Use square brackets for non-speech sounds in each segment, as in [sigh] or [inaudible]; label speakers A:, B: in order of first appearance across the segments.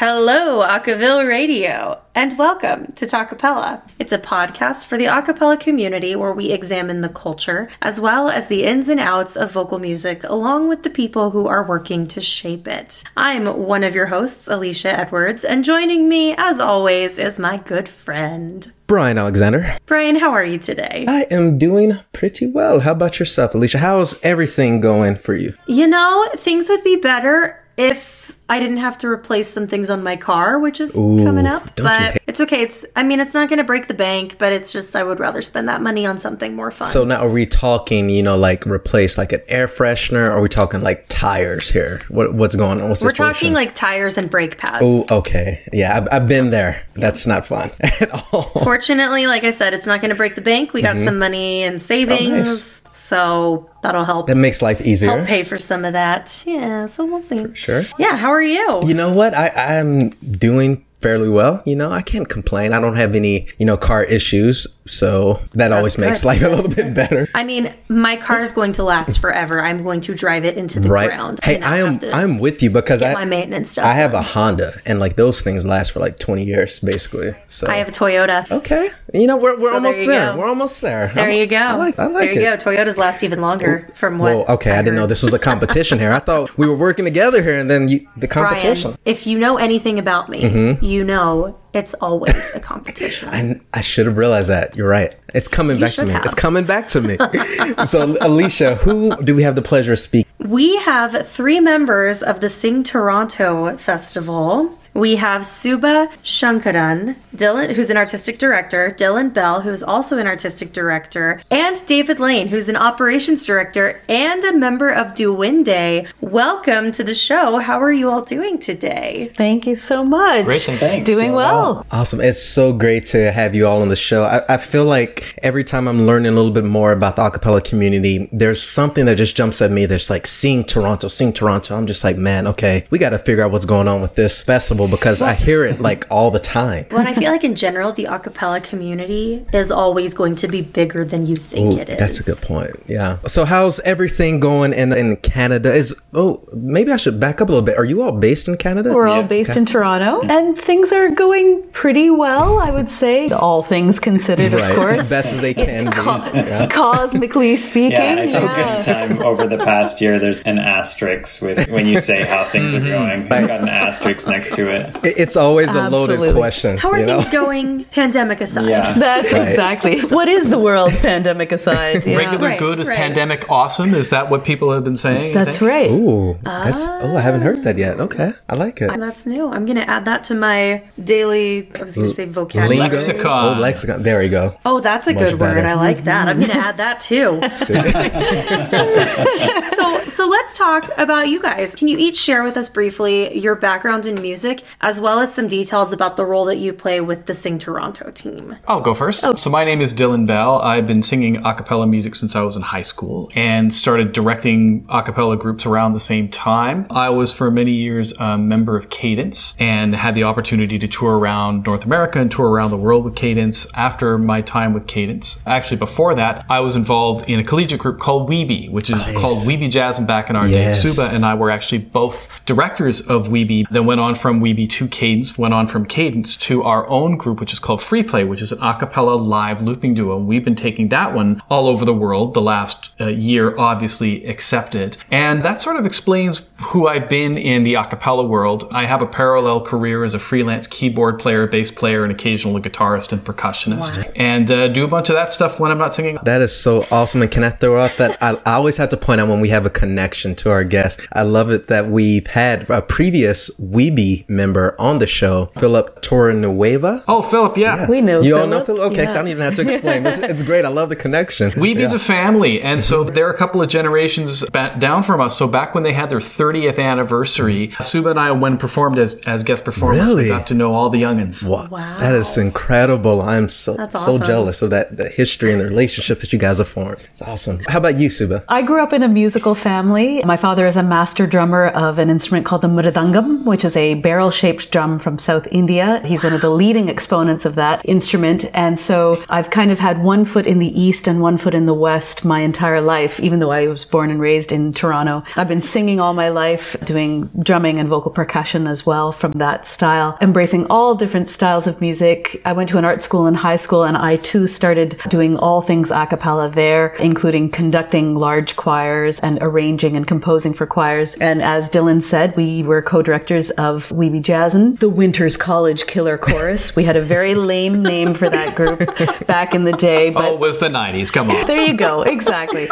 A: Hello, Acaville Radio, and welcome to Talkapella. It's a podcast for the acapella community where we examine the culture as well as the ins and outs of vocal music, along with the people who are working to shape it. I'm one of your hosts, Alicia Edwards, and joining me, as always, is my good friend.
B: Brian Alexander.
A: Brian, how are you today?
B: I am doing pretty well. How about yourself, Alicia? How's everything going for you?
A: You know, things would be better if I didn't have to replace some things on my car, which is
B: Ooh,
A: coming up. But
B: hate-
A: it's okay. It's I mean, it's not going to break the bank, but it's just I would rather spend that money on something more fun.
B: So now are we talking, you know, like replace like an air freshener or are we talking like tires here? What what's going on? What's
A: We're
B: situation?
A: talking like tires and brake pads.
B: Oh, okay. Yeah, I've, I've been there. That's not fun [laughs] at all.
A: Fortunately, like I said, it's not going to break the bank. We got some money and savings,
B: Mm-hmm. Oh, nice.
A: So that'll help
B: That makes life easier.
A: help pay for some of that. Yeah, so we'll see.
B: For Sure.
A: Yeah, how are you?
B: You know what? I, I'm doing fairly well. You know, I can't complain. I don't have any, you know, car issues. So that always makes life a little bit better.
A: I mean, my car is going to last forever. I'm going to drive it into the
B: Right.
A: ground.
B: Hey, I am I'm with you because I
A: my maintenance stuff.
B: I have a. Honda and like those things last for like 20 years basically. So
A: I have a Toyota.
B: Okay. You know, we're, we're
A: So
B: almost
A: there
B: there. We're almost there.
A: There
B: I'm-
A: you go.
B: I like I like
A: there you
B: it.
A: go. Toyotas last even longer from what.
B: Well, okay, I, didn't know this was a [laughs] competition here. I thought we were working together here and then you, the competition.
A: Brian, if you know anything about me,
B: Mm-hmm.
A: you know it's always a competition. [laughs]
B: I, I should have realized that. You're right. It's coming back to me.
A: have.
B: It's coming back to me. [laughs] so, Alicia, who do we have the pleasure of speaking?
A: we have three members of the Sing Toronto Festival. We have Suba Sankaran, Dylan, who's an artistic director, Dylan Bell, who's also an artistic director, and David Lane, who's an operations director and a member of Duende. Welcome to the show. How are you all doing today?
C: Thank you so much.
D: Great, and thanks.
C: Doing
D: Doing
C: well.
D: well.
B: Awesome. It's so great to have you all on the show. I, I feel like every time I'm learning a little bit more about the acapella community, there's something that just jumps at me. There's like seeing Toronto, seeing Toronto. I'm just like, man, okay, we got to figure out what's going on with this festival because I hear it like all the time.
A: Well, and I feel like in general, the acapella community is always going to be bigger than you think
B: Ooh,
A: it is.
B: That's a good point. Yeah. So how's everything going in in Canada? Is oh maybe I should back up a little bit. Are you all based in Canada?
C: We're all
D: Yeah.
C: based in Toronto, and things are going pretty well, I would say. All things considered,
B: right.
C: of course. [laughs]
B: Best as they can be.
C: Co-
B: Yeah.
C: Cosmically speaking,
D: Yeah, I think
C: yeah.
D: anytime over the past year, there's an asterisk with when you say how things are mm-hmm. going. It's got an asterisk next to it.
B: It- It's always a loaded question.
A: How are
B: you know?
A: things going, [laughs] pandemic aside?
D: Yeah.
C: That's
B: Right.
C: exactly what is the world pandemic aside. Yeah.
E: Regular
A: Right,
E: good is
A: right.
E: pandemic awesome. Is that what people have been saying?
C: That's right.
B: Ooh, that's ah. oh I haven't heard that yet. Okay, I like it.
A: Ah, that's new. I'm going to add that to my daily, I was going to say vocabulary.
B: Lingo?
E: Lexicon.
B: Oh, lexicon. There you go.
A: Oh, that's a
B: Much
A: good
B: better.
A: word. I like that. I'm going to add that too. [laughs] [laughs] So, so let's talk about you guys. Can you each share with us briefly your background in music, as well as some details about the role that you play with the Sing Toronto team?
E: I'll go first. Oh. So my name is Dylan Bell. I've been singing a cappella music since I was in high school and started directing a cappella groups around the same time. I was for many years a member of Cadence and had the opportunity to tour around North America and tour around the world with Cadence after my time with Cadence. Actually, before that, I was involved in a collegiate group called Weeby, which is called Weeby Jazz and back in our
B: Yes.
E: day. Suba and I were actually both directors of Weeby, then went on from Weeby to Cadence, went on from Cadence to our own group, which is called Free Play, which is an a cappella live looping duo. We've been taking that one all over the world, the last uh, year obviously accepted. And that sort of explains who I've been in the a cappella world. I have a parallel career as a freelance keyboard player, bass player, and occasional guitarist and percussionist. And uh, do a bunch of that stuff when I'm not singing.
B: That is so awesome. And can I throw out that I, I always have to point out when we have a connection to our guest. I love it that we've had a previous Weeby member on the show, Philip Torrenueva.
E: Oh, Philip, yeah.
C: We know.
B: You all know
C: Philip.
B: Philip? Okay, so I don't even have to explain. It's, it's great. I love the connection.
E: Weeby's a family, and so they're a couple of generations ba- down from us. So back when they had their 30th anniversary, Suba and I, when performed as, as guest performers,
B: Really?
E: we got to know all the youngins.
B: Wow.
A: Wow.
B: That is incredible. I'm so
A: That's
B: so jealous of that the history and the relationship that you guys have formed. It's awesome. How about you, Suba?
C: I grew up in a musical family. My father is a master drummer of an instrument called the mridangam, which is a barrel shaped drum from South India. He's one of the leading exponents of that instrument. And so I've kind of had one foot in the East and one foot in the West my entire life, even though I was born and raised in Toronto. I've been singing all my life, doing drumming and vocal percussion as well from that style, embracing all different styles of music. I went to an art school in high school and I too started doing all things a cappella there, including conducting large choirs and arranging and composing for choirs. And as Dylan said, we were co-directors of Jazzin, the Winters College Killer Chorus. We had a very lame name for that group back in the day, but
E: Oh, it was the 90s. Come on.
C: there you go, exactly.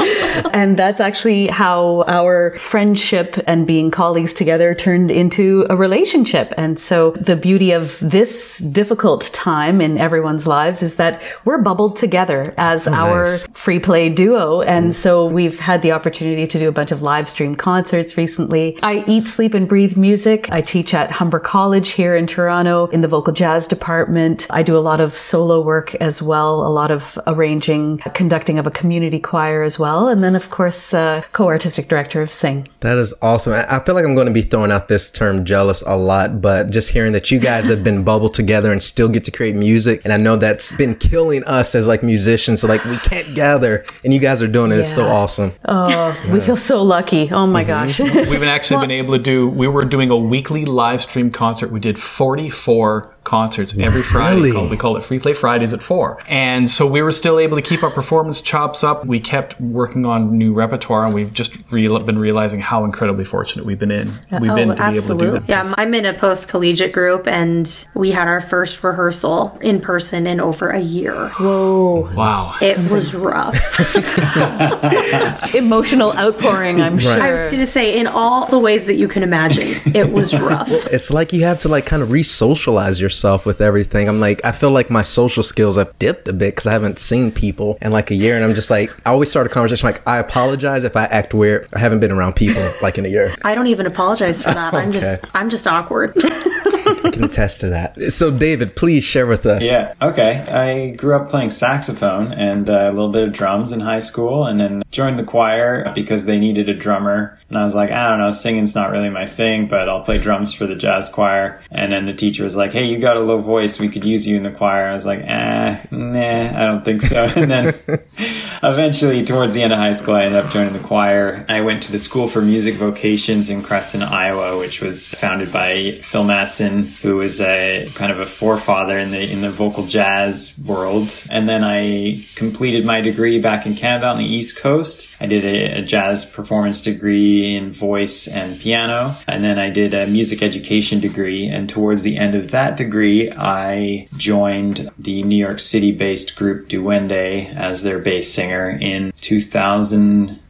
C: And that's actually how our friendship and being colleagues together turned into a relationship. And so the beauty of this difficult time in everyone's lives is that we're bubbled together as our
B: nice.
C: free play duo. And mm. so we've had the opportunity to do a bunch of live stream concerts recently. I eat, sleep, and breathe music. I teach at Humber College here in Toronto in the vocal jazz department. I do a lot of solo work as well, a lot of arranging, conducting of a community choir as well. And then, of course, uh, co-artistic director of Sing.
B: That is awesome. I I feel like I'm going to be throwing out this term jealous a lot, but just hearing that you guys have been [laughs] bubbled together and still get to create music. And I know that's been killing us as like musicians. So like we can't gather and you guys are doing it. It's so awesome.
C: Oh, we feel so lucky. Oh my gosh. [laughs]
E: We've actually been able to do, we were doing a weekly live stream concert. We did 44 concerts every Friday.
B: Really?
E: Called, we called it Free Play Fridays at 4. And so we were still able to keep our performance chops up. We kept working on new repertoire and we've just real, been realizing how incredibly fortunate we've been in. We've been oh, to be able to do that.
A: Oh, Yeah, I'm in a post collegiate group and we had our first rehearsal in person in over a year.
C: Whoa.
E: Wow.
A: It was rough. [laughs]
C: Emotional outpouring, I'm sure.
A: I was going to say, in all the ways that you can imagine, it was [laughs] rough.
B: It's like you have to like kind of re-socialize yourself with everything. I'm like, I feel like my social skills have dipped a bit because I haven't seen people in like a year. And I'm just like, I always start a conversation like, I apologize if I act weird. I haven't been around people like in a year.
A: I don't even apologize for that. I'm [laughs] just, I'm just awkward. [laughs]
B: I can attest to that. So David, please share with us.
D: Yeah, okay. I grew up playing saxophone and uh, a little bit of drums in high school and then joined the choir because they needed a drummer. And I was like, I don't know, singing's not really my thing, but I'll play drums for the jazz choir. And then the teacher was like, hey, you got a low voice. We could use you in the choir. I was like, eh, nah, I don't think so. [laughs] And then eventually, towards the end of high school, I ended up joining the choir. I went to the School for Music Vocations in Creston, Iowa, which was founded by Phil Mattson, who was a kind of a forefather in the in the vocal jazz world. And then I completed my degree back in Canada on the East Coast. I did a, a jazz performance degree in voice and piano, and then I did a music education degree. And towards the end of that degree, I joined the New York City-based group Duende as their bass singer in 2000.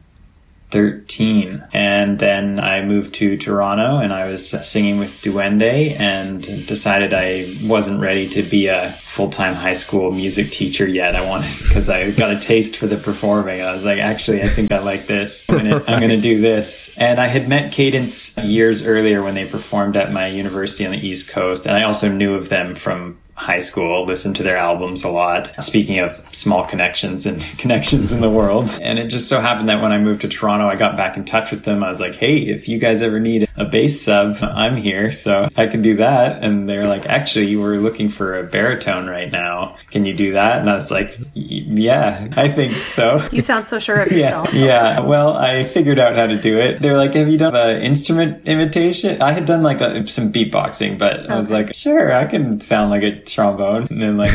D: 13 and then I moved to Toronto and I was singing with Duende and decided I wasn't ready to be a full-time high school music teacher yet. I wanted because I got a taste for the performing. I was like actually I think I like this. I'm I'm gonna do this. And I had met Cadence years earlier when they performed at my university on the East Coast and I also knew of them from high school, listened to their albums a lot. Speaking of small connections and [laughs] connections in the world. And it just so happened that when I moved to Toronto, I got back in touch with them. I was like, hey, if you guys ever need a bass sub, I'm here, so I can do that. And they're like, actually, you were looking for a baritone right now. Can you do that? And I was like, "Y- yeah, I think so.
A: you sound so sure of [laughs] yourself.
D: yeah. Well, I figured out how to do it. They're like, "Have you done an instrument imitation?" I had done like a, some beatboxing, but I was like, "Sure, I can sound like a trombone." And then like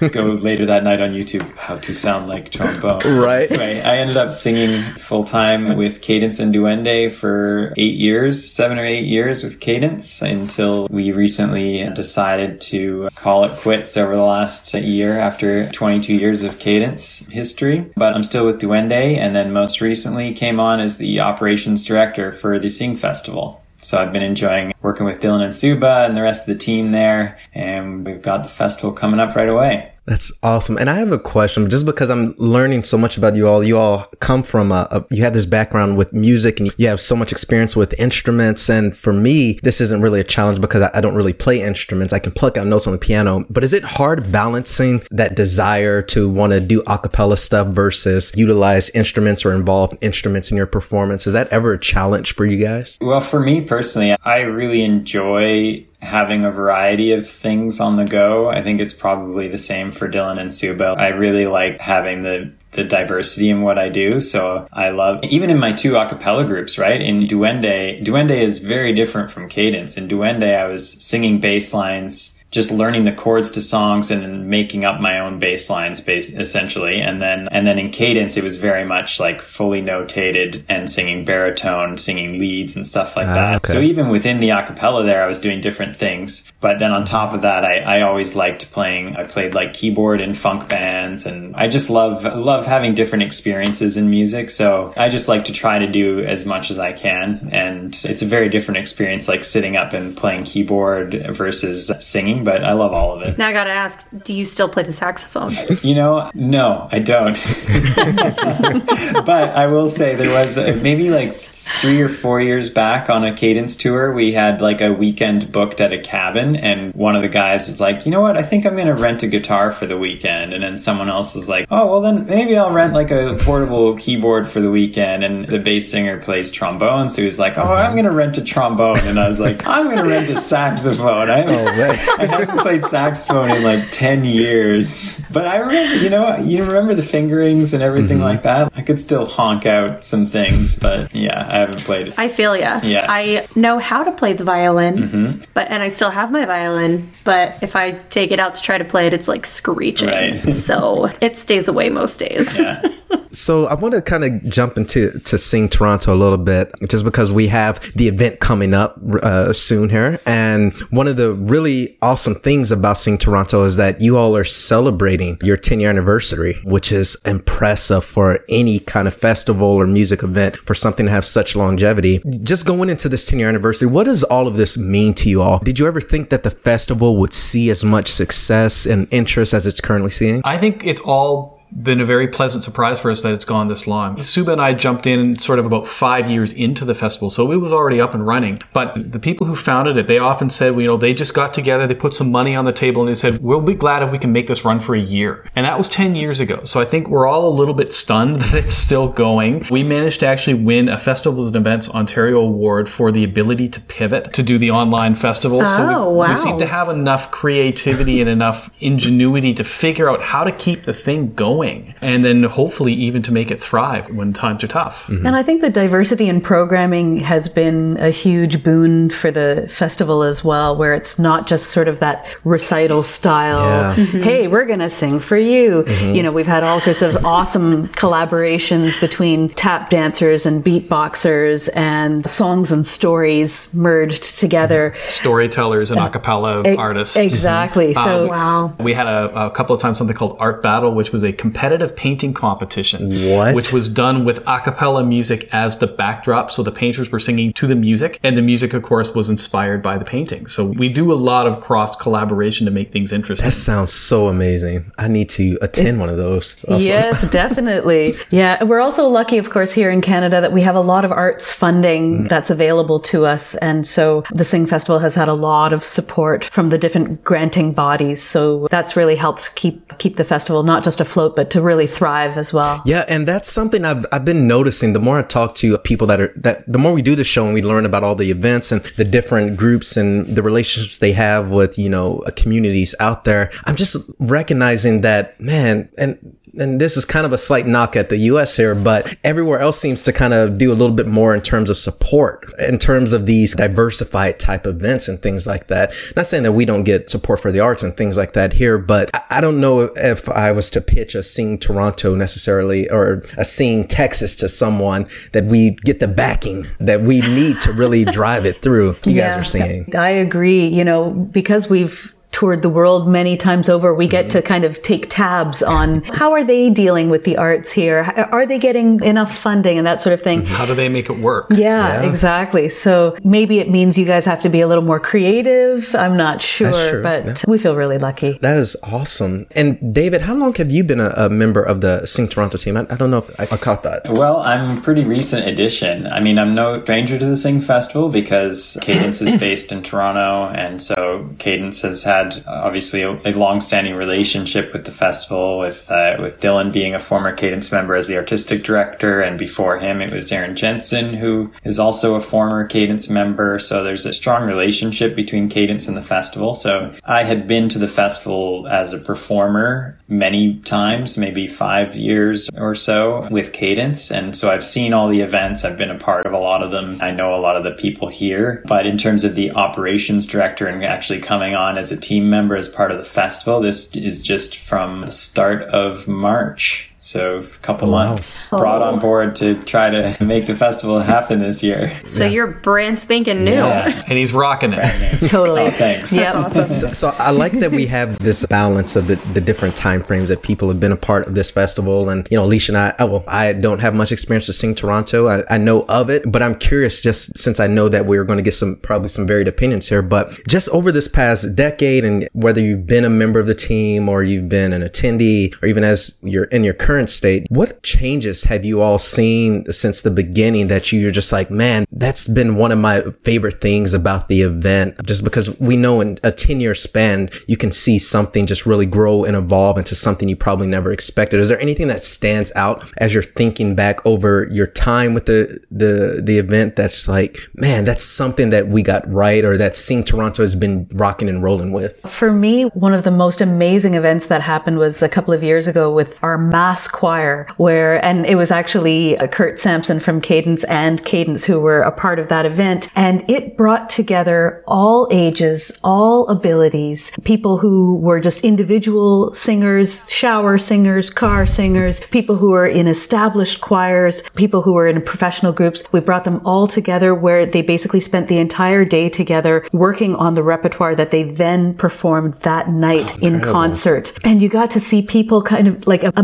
D: [laughs] go later that night on YouTube, how to sound like trombone.
B: Right.
D: Anyway, I ended up singing full time with Cadence and Duende for eight years, seven or eight years with Cadence until we recently decided to call it quits over the last year after 22 years of Cadence history. But I'm still with Duende and then most recently came on as the operations director for the Sing Festival. So I've been enjoying working with Dylan and Suba and the rest of the team there, and we've got the festival coming up right away.
B: That's awesome. And I have a question just because I'm learning so much about you all. You all come from a, a, you have this background with music and you have so much experience with instruments. And for me, this isn't really a challenge because I, I don't really play instruments. I can pluck out notes on the piano, but is it hard balancing that desire to want to do a cappella stuff versus utilize instruments or involve instruments in your performance? Is that ever a challenge for you guys?
D: Well, for me personally, I really enjoy having a variety of things on the go. I think it's probably the same for Dylan and Suba. I really like having the the diversity in what I do. So I love even in my two acapella groups, right? In Duende, Duende is very different from Cadence. In Duende, I was singing bass lines just learning the chords to songs and making up my own bass lines base, essentially. And then and then in cadence it was very much like fully notated and singing baritone singing leads and stuff like ah, that. okay. so even within the acapella there i was doing different things. But then on top of that i, I always liked playing i played like keyboard in funk bands. And i just love love having different experiences in music. So i just like to try to do as much as i can. And it's a very different experience like sitting up and playing keyboard versus singing but I love all of it.
A: Now I gotta ask, do you still play the saxophone?
D: You know, no, I don't. [laughs] but I will say there was maybe like three or four years back on a cadence tour, we had like a weekend booked at a cabin, and one of the guys was like, "You know what? I think I'm going to rent a guitar for the weekend." And then someone else was like, "Oh, well then maybe I'll rent like a portable keyboard for the weekend." And the bass singer plays trombone, so he was like, "Oh, I'm going to rent a trombone," and I was like, "I'm going to rent a saxophone." I, oh, [laughs] I haven't played saxophone in like ten years, but I remember, you know, you remember the fingerings and everything mm-hmm. like that. I could still honk out some things, but yeah. I haven't played it.
A: I feel ya.
D: Yeah.
A: I know how to play the violin, mm-hmm. but and I still have my violin, but if I take it out to try to play it, it's like screeching. Right. so it stays away most days.
D: Yeah. [laughs]
B: So I want to kind of jump into to Sing Toronto a little bit, just because we have the event coming up uh, soon here, and one of the really awesome things about Sing Toronto is that you all are celebrating your 10 year anniversary, which is impressive for any kind of festival or music event for something to have such longevity. Just going into this 10 year anniversary, what does all of this mean to you all? Did you ever think that the festival would see as much success and interest as it's currently seeing?
E: I think it's all been a very pleasant surprise for us that it's gone this long. Suba and I jumped in sort of about five years into the festival, so it was already up and running. But the people who founded it, they often said, you know, they just got together, they put some money on the table, and they said, we'll be glad if we can make this run for a year. And that was 10 years ago. So I think we're all a little bit stunned [laughs] that it's still going. We managed to actually win a Festivals and Events Ontario Award for the ability to pivot to do the online festival.
A: Oh,
E: so we,
A: wow.
E: we seem to have enough creativity and enough ingenuity to figure out how to keep the thing going going and then hopefully even to make it thrive when times are tough.
C: Mm-hmm. And I think the diversity in programming has been a huge boon for the festival as well, where it's not just sort of that recital style, yeah. mm-hmm. hey, we're going to sing for you. Mm-hmm. You know, we've had all sorts of [laughs] awesome collaborations between tap dancers and beatboxers and songs and stories merged together.
E: Storytellers and a cappella e- artists.
C: Exactly. Mm-hmm. So,
A: um, wow.
E: We had a, a couple of times something called Art Battle, which was a competitive painting competition.
B: What?
E: Which was done with a cappella music as the backdrop. So the painters were singing to the music, and the music, of course, was inspired by the painting. So we do a lot of cross collaboration to make things interesting.
B: That sounds so amazing. I need to attend one of those.
C: Awesome. Yes, [laughs] definitely. yeah. We're also lucky, of course, here in Canada that we have a lot of arts funding mm. that's available to us. And so the Sing Festival has had a lot of support from the different granting bodies. So that's really helped keep keep the festival not just afloat but to really thrive as well.
B: Yeah, and that's something I've I've been noticing. The more I talk to people that are that, the more we do the show and we learn about all the events and the different groups and the relationships they have with you know uh, communities out there. I'm just recognizing that man, and and this is kind of a slight knock at the US here, but everywhere else seems to kind of do a little bit more in terms of support, in terms of these diversified type events and things like that. Not saying that we don't get support for the arts and things like that here, but I don't know if I was to pitch a Sing Toronto necessarily or a Sing Texas to someone that we get the backing that we need to really drive it through. You yeah, guys are seeing.
C: I agree. You know, because we've toured the world many times over, we get to kind of take tabs on how are they dealing with the arts here? Are they getting enough funding and that sort of thing?
E: How do they make it work?
C: Yeah, exactly. So maybe it means you guys have to be a little more creative. I'm not sure,
B: true,
C: but we feel really lucky.
B: That is awesome. And David, how long have you been a, a member of the Sing Toronto team? I, I don't know if I, I caught that.
D: Well, I'm a pretty recent addition. I mean, I'm no stranger to the Sing Festival because Cadence is [coughs] based in Toronto, and so Cadence has had uh, obviously a, a long-standing relationship with the festival. With uh, with Dylan being a former Cadence member as the artistic director, and before him it was Aaron Jensen, who is also a former Cadence member. So there's a strong relationship between Cadence and the festival. So I had been to the festival as a performer many times, maybe five years or so with Cadence. And so I've seen all the events. I've been a part of a lot of them. I know a lot of the people here. But in terms of the operations director and actually coming on as a team member as part of the festival, this is just from the start of March. So a couple months brought on board to try to [laughs] make the festival happen this year.
A: So you're brand spanking new.
D: Yeah. [laughs]
E: And he's rocking it. [laughs]
C: Totally.
D: Oh, thanks.
C: Yep.
A: Awesome.
B: So, so I like that we have this balance of the, the different time frames that people have been a part of this festival. And, you know, Alicia and I, I, well, I don't have much experience to Sing Toronto. I, I know of it, but I'm curious just since I know that we're going to get some, probably some varied opinions here, but just over this past decade and whether you've been a member of the team or you've been an attendee or even as you're in your current state, what changes have you all seen since the beginning that you're just like, man, that's been one of my favorite things about the event, just because we know in a 10 year span, you can see something just really grow and evolve into something you probably never expected. Is there anything that stands out as you're thinking back over your time with the, the, the event that's like, man, that's something that we got right or that Sing Toronto has been rocking and rolling with?
C: For me, one of the most amazing events that happened was a couple of years ago with our mass choir, where, and it was actually uh, Kurt Sampson from Cadence and Cadence who were a part of that event. And it brought together all ages, all abilities, people who were just individual singers, shower singers, car singers, people who were in established choirs, people who were in professional groups. We brought them all together where they basically spent the entire day together working on the repertoire that they then performed that night in concert. And you got to see people kind of like a, a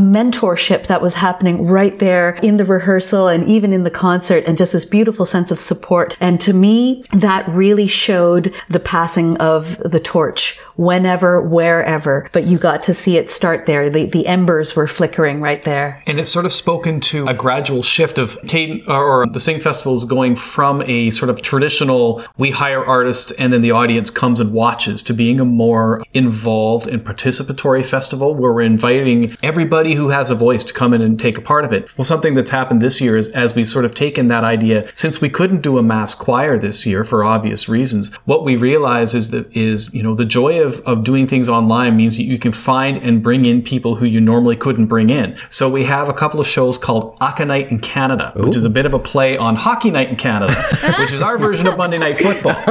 C: mentorship that was happening right there in the rehearsal and even in the concert and just this beautiful sense of support. And to me, that really showed the passing of the torch whenever, wherever, but you got to see it start there. The, the embers were flickering right there.
E: And it's sort of spoken to a gradual shift of Caden, or the Sing Festival is going from a sort of traditional, we hire artists and then the audience comes and watches to being a more involved and participatory festival where we're inviting everybody who has a voice to come in and take a part of it. Well, something that's happened this year is as we've sort of taken that idea, since we couldn't do a mass choir this year for obvious reasons, what we realize is that is, you know, the joy of, of doing things online means that you can find and bring in people who you normally couldn't bring in. So we have a couple of shows called Night in Canada, which is a bit of a play on Hockey Night in Canada, [laughs] which is our version of Monday Night Football. [laughs]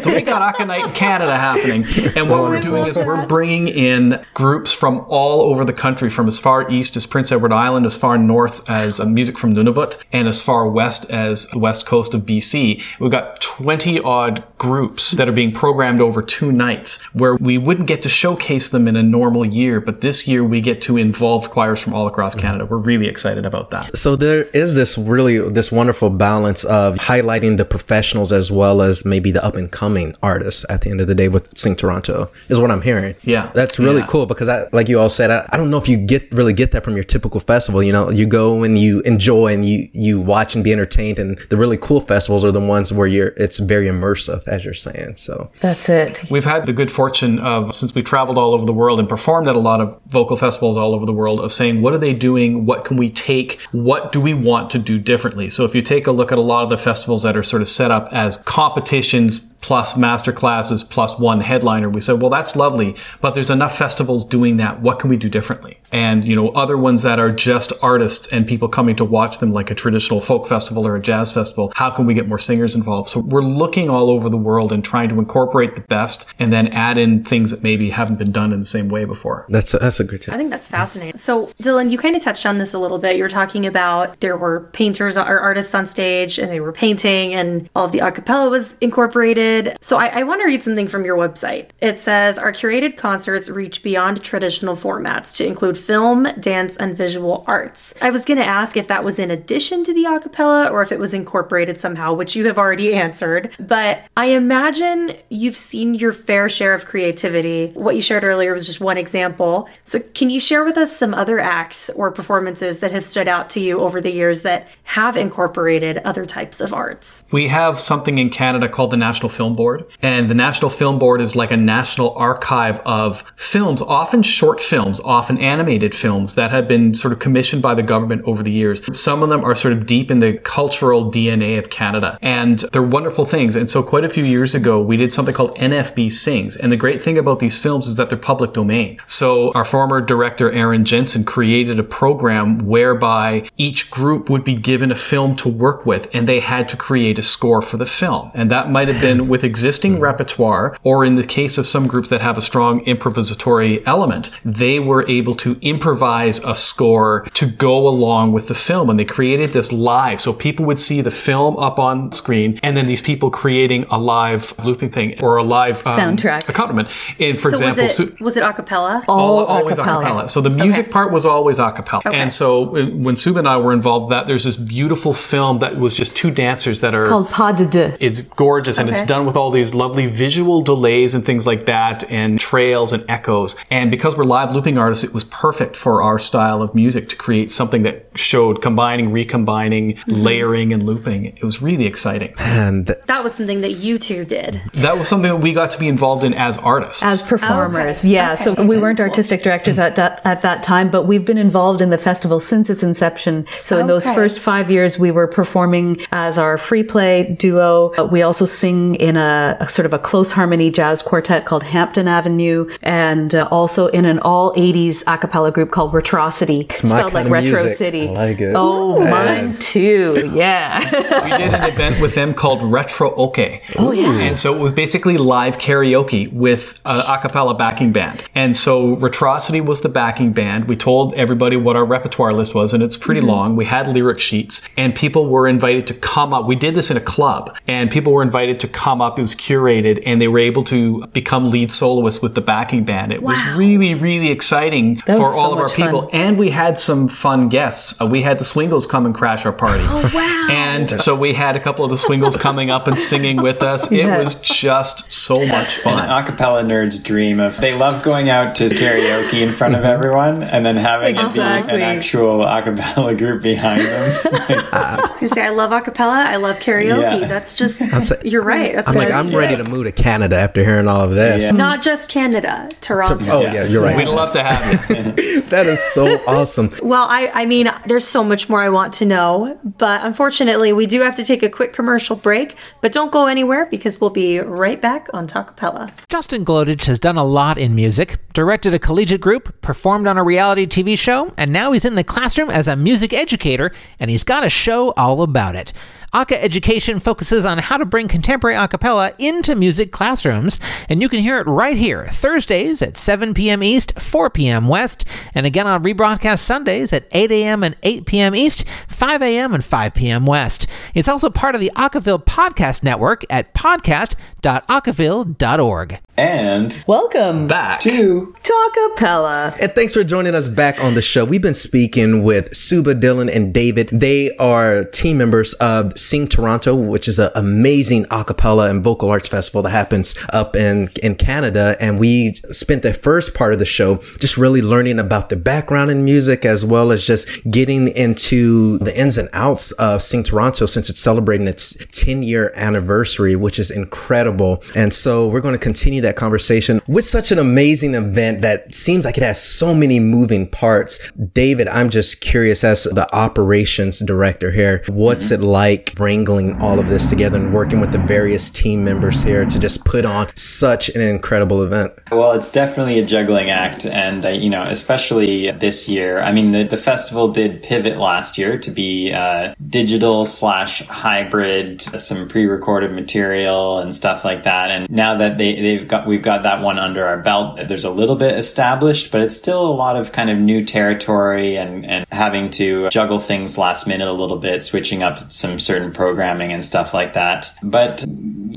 E: So we got Aka Night in Canada happening. [laughs] And what we're doing is we're bringing in groups from all over the country, from as far east as Prince Edward Island, as far north as uh, music from Nunavut, and as far west as the west coast of BC. We've got 20 odd groups that are being programmed over two nights where we wouldn't get to showcase them in a normal year, but this year we get to involve choirs from all across Canada. We're really excited about that.
B: So there is this really this wonderful balance of highlighting the professionals as well as maybe the up and coming artists at the end of the day with Sing Toronto is what I'm hearing.
E: Yeah.
B: That's really
E: Yeah.
B: cool because I like you all said I, I don't know if you get really get that from your typical festival. You know, you go and you enjoy and you you watch and be entertained and the really cool festivals are the ones where you're it's very immersive as you're saying. So
C: That's it.
E: We've had the good fortune of, since we traveled all over the world and performed at a lot of vocal festivals all over the world, of saying, what are they doing? What can we take? What do we want to do differently? So if you take a look at a lot of the festivals that are sort of set up as competitions plus master classes plus one headliner, we said, well, that's lovely, but there's enough festivals doing that. What can we do differently? And, you know, other ones that are just artists and people coming to watch them like a traditional folk festival or a jazz festival, how can we get more singers involved? So we're looking all over the world and trying to incorporate the best and then add in things that maybe haven't been done in the same way before.
B: that's a, that's a good tip.
A: I think that's fascinating. So, Dylan, you kind of touched on this a little bit. You were talking about there were painters or artists on stage and they were painting and all of the a cappella was incorporated curated. So I, I want to read something from your website. It says our curated concerts reach beyond traditional formats to include film, dance, and visual arts. I was going to ask if that was in addition to the acapella or if it was incorporated somehow, which you have already [laughs] answered. But I imagine you've seen your fair share of creativity. What you shared earlier was just one example. So can you share with us some other acts or performances that have stood out to you over the years that have incorporated other types of arts?
E: We have something in Canada called the National Film Board. And the National Film Board is like a national archive of films, often short films, often animated films that have been sort of commissioned by the government over the years. Some of them are sort of deep in the cultural DNA of Canada and they're wonderful things. And so quite a few years ago, we did something called NFB Sings. And the great thing about these films is that they're public domain. So our former director, Aaron Jensen, created a program whereby each group would be given a film to work with and they had to create a score for the film. And that might have been with existing repertoire or in the case of some groups that have a strong improvisatory element, they were able to improvise a score to go along with the film. And they created this live. So people would see the film up on screen and then these people creating a live looping thing or a live um,
C: Soundtrack.
E: accompaniment. And for
A: So
E: example,
A: was it was it a cappella?
E: all,
C: All
E: always a
C: acapella.
E: cappella. So the music part was always a cappella.
A: Okay.
E: And so when Suba and I were involved in that, there's this beautiful film that was just two dancers that are
C: Called Pas de deux.
E: it's gorgeous and it's
A: Okay.
E: Done with all these lovely visual delays and things like that and trails and echoes. And because we're live looping artists, it was perfect for our style of music to create something that showed combining, recombining, layering and looping. It was really exciting.
B: And th-
A: That was something that you two did.
E: That was something that we got to be involved in as artists.
C: As performers,
A: Okay.
C: yeah.
A: Okay.
C: So we weren't artistic directors at that, at that time, but we've been involved in the festival since its inception. So in those first five years, we were performing as our free play duo. Uh, We also sing in a, a sort of a close harmony jazz quartet called Hampton Avenue, and uh, also in an all '80s a cappella group called Retrocity,
B: my
C: spelled like
B: kind
C: Retro
B: music.
C: City.
B: I like it.
C: Oh, mine too. Yeah. [laughs]
E: we did an event with them called Retro Oke. Oh yeah. And so it was basically live karaoke with a a cappella backing band. And so Retrocity was the backing band. We told everybody what our repertoire list was, and it's pretty long. We had lyric sheets, and people were invited to come up. We did this in a club, and people were invited to come up. It was curated, and they were able to become lead soloists with the backing band. It was really, really exciting
C: That
E: for
C: was so
E: all of our
C: much fun.
E: people. And we had some fun guests. Uh, we had the Swingles come and crash our party. Oh,
A: wow.
E: And so we had a couple of the Swingles coming up and singing with us. It
C: Yeah.
E: was just so much fun.
D: An
E: fun.
D: acapella nerds dream of they love going out to karaoke in front of everyone and then having it be an actual acapella group behind them. Like, [laughs]
A: I was gonna say I love acapella. I love karaoke.
D: Yeah.
A: That's just
B: say-
A: you're right. That's
B: I'm like, I'm ready to move to Canada after hearing all of this.
D: Yeah.
A: not just Canada, Toronto.
B: Oh yeah, you're right.
E: We'd love to have you. [laughs]
B: That is so awesome.
A: Well, I, I mean, there's so much more I want to know, but unfortunately, we do have to take a quick commercial break. But don't go anywhere because we'll be right back on Talkapella.
F: Justin Glodich has done a lot in music, directed a collegiate group, performed on a reality TV show, and now he's in the classroom as a music educator, and he's got a show all about it. Aka Education focuses on how to bring contemporary a cappella into music classrooms, and you can hear it right here, Thursdays at 7 p.m. East, 4 p.m. West, and again on rebroadcast Sundays at 8 a.m. and 8 p.m. East, 5 a.m. and 5 p.m. West. It's also part of the Acaville Podcast Network at podcast.acaville.org.
D: and
C: Welcome
E: Back.
D: to
C: Talkapella.
B: And thanks for joining us back on the show. We've been speaking with Suba, Dylan, and David. They are team members of Sing Toronto, which is an amazing a cappella and vocal arts festival that happens up in, in Canada. And we spent the first part of the show just really learning about the background in music as well as just getting into the ins and outs of Sing Toronto since it's celebrating its 10 year anniversary, which is incredible. And so we're going to continue that conversation with such an amazing event that seems like it has so many moving parts. David, I'm just curious as the operations director here, what's it like wrangling all of this together and working with the various team members here to just put on such an incredible event?
D: Well, it's definitely a juggling act, and uh, you know, especially this year. I mean, the, the festival did pivot last year to be uh, digital slash hybrid, some pre-recorded material and stuff like that. And now that they they've got we've got that one under our belt, there's a little bit established, but it's still a lot of kind of new territory and and having to juggle things last minute a little bit, switching up some certain programming and stuff like that. But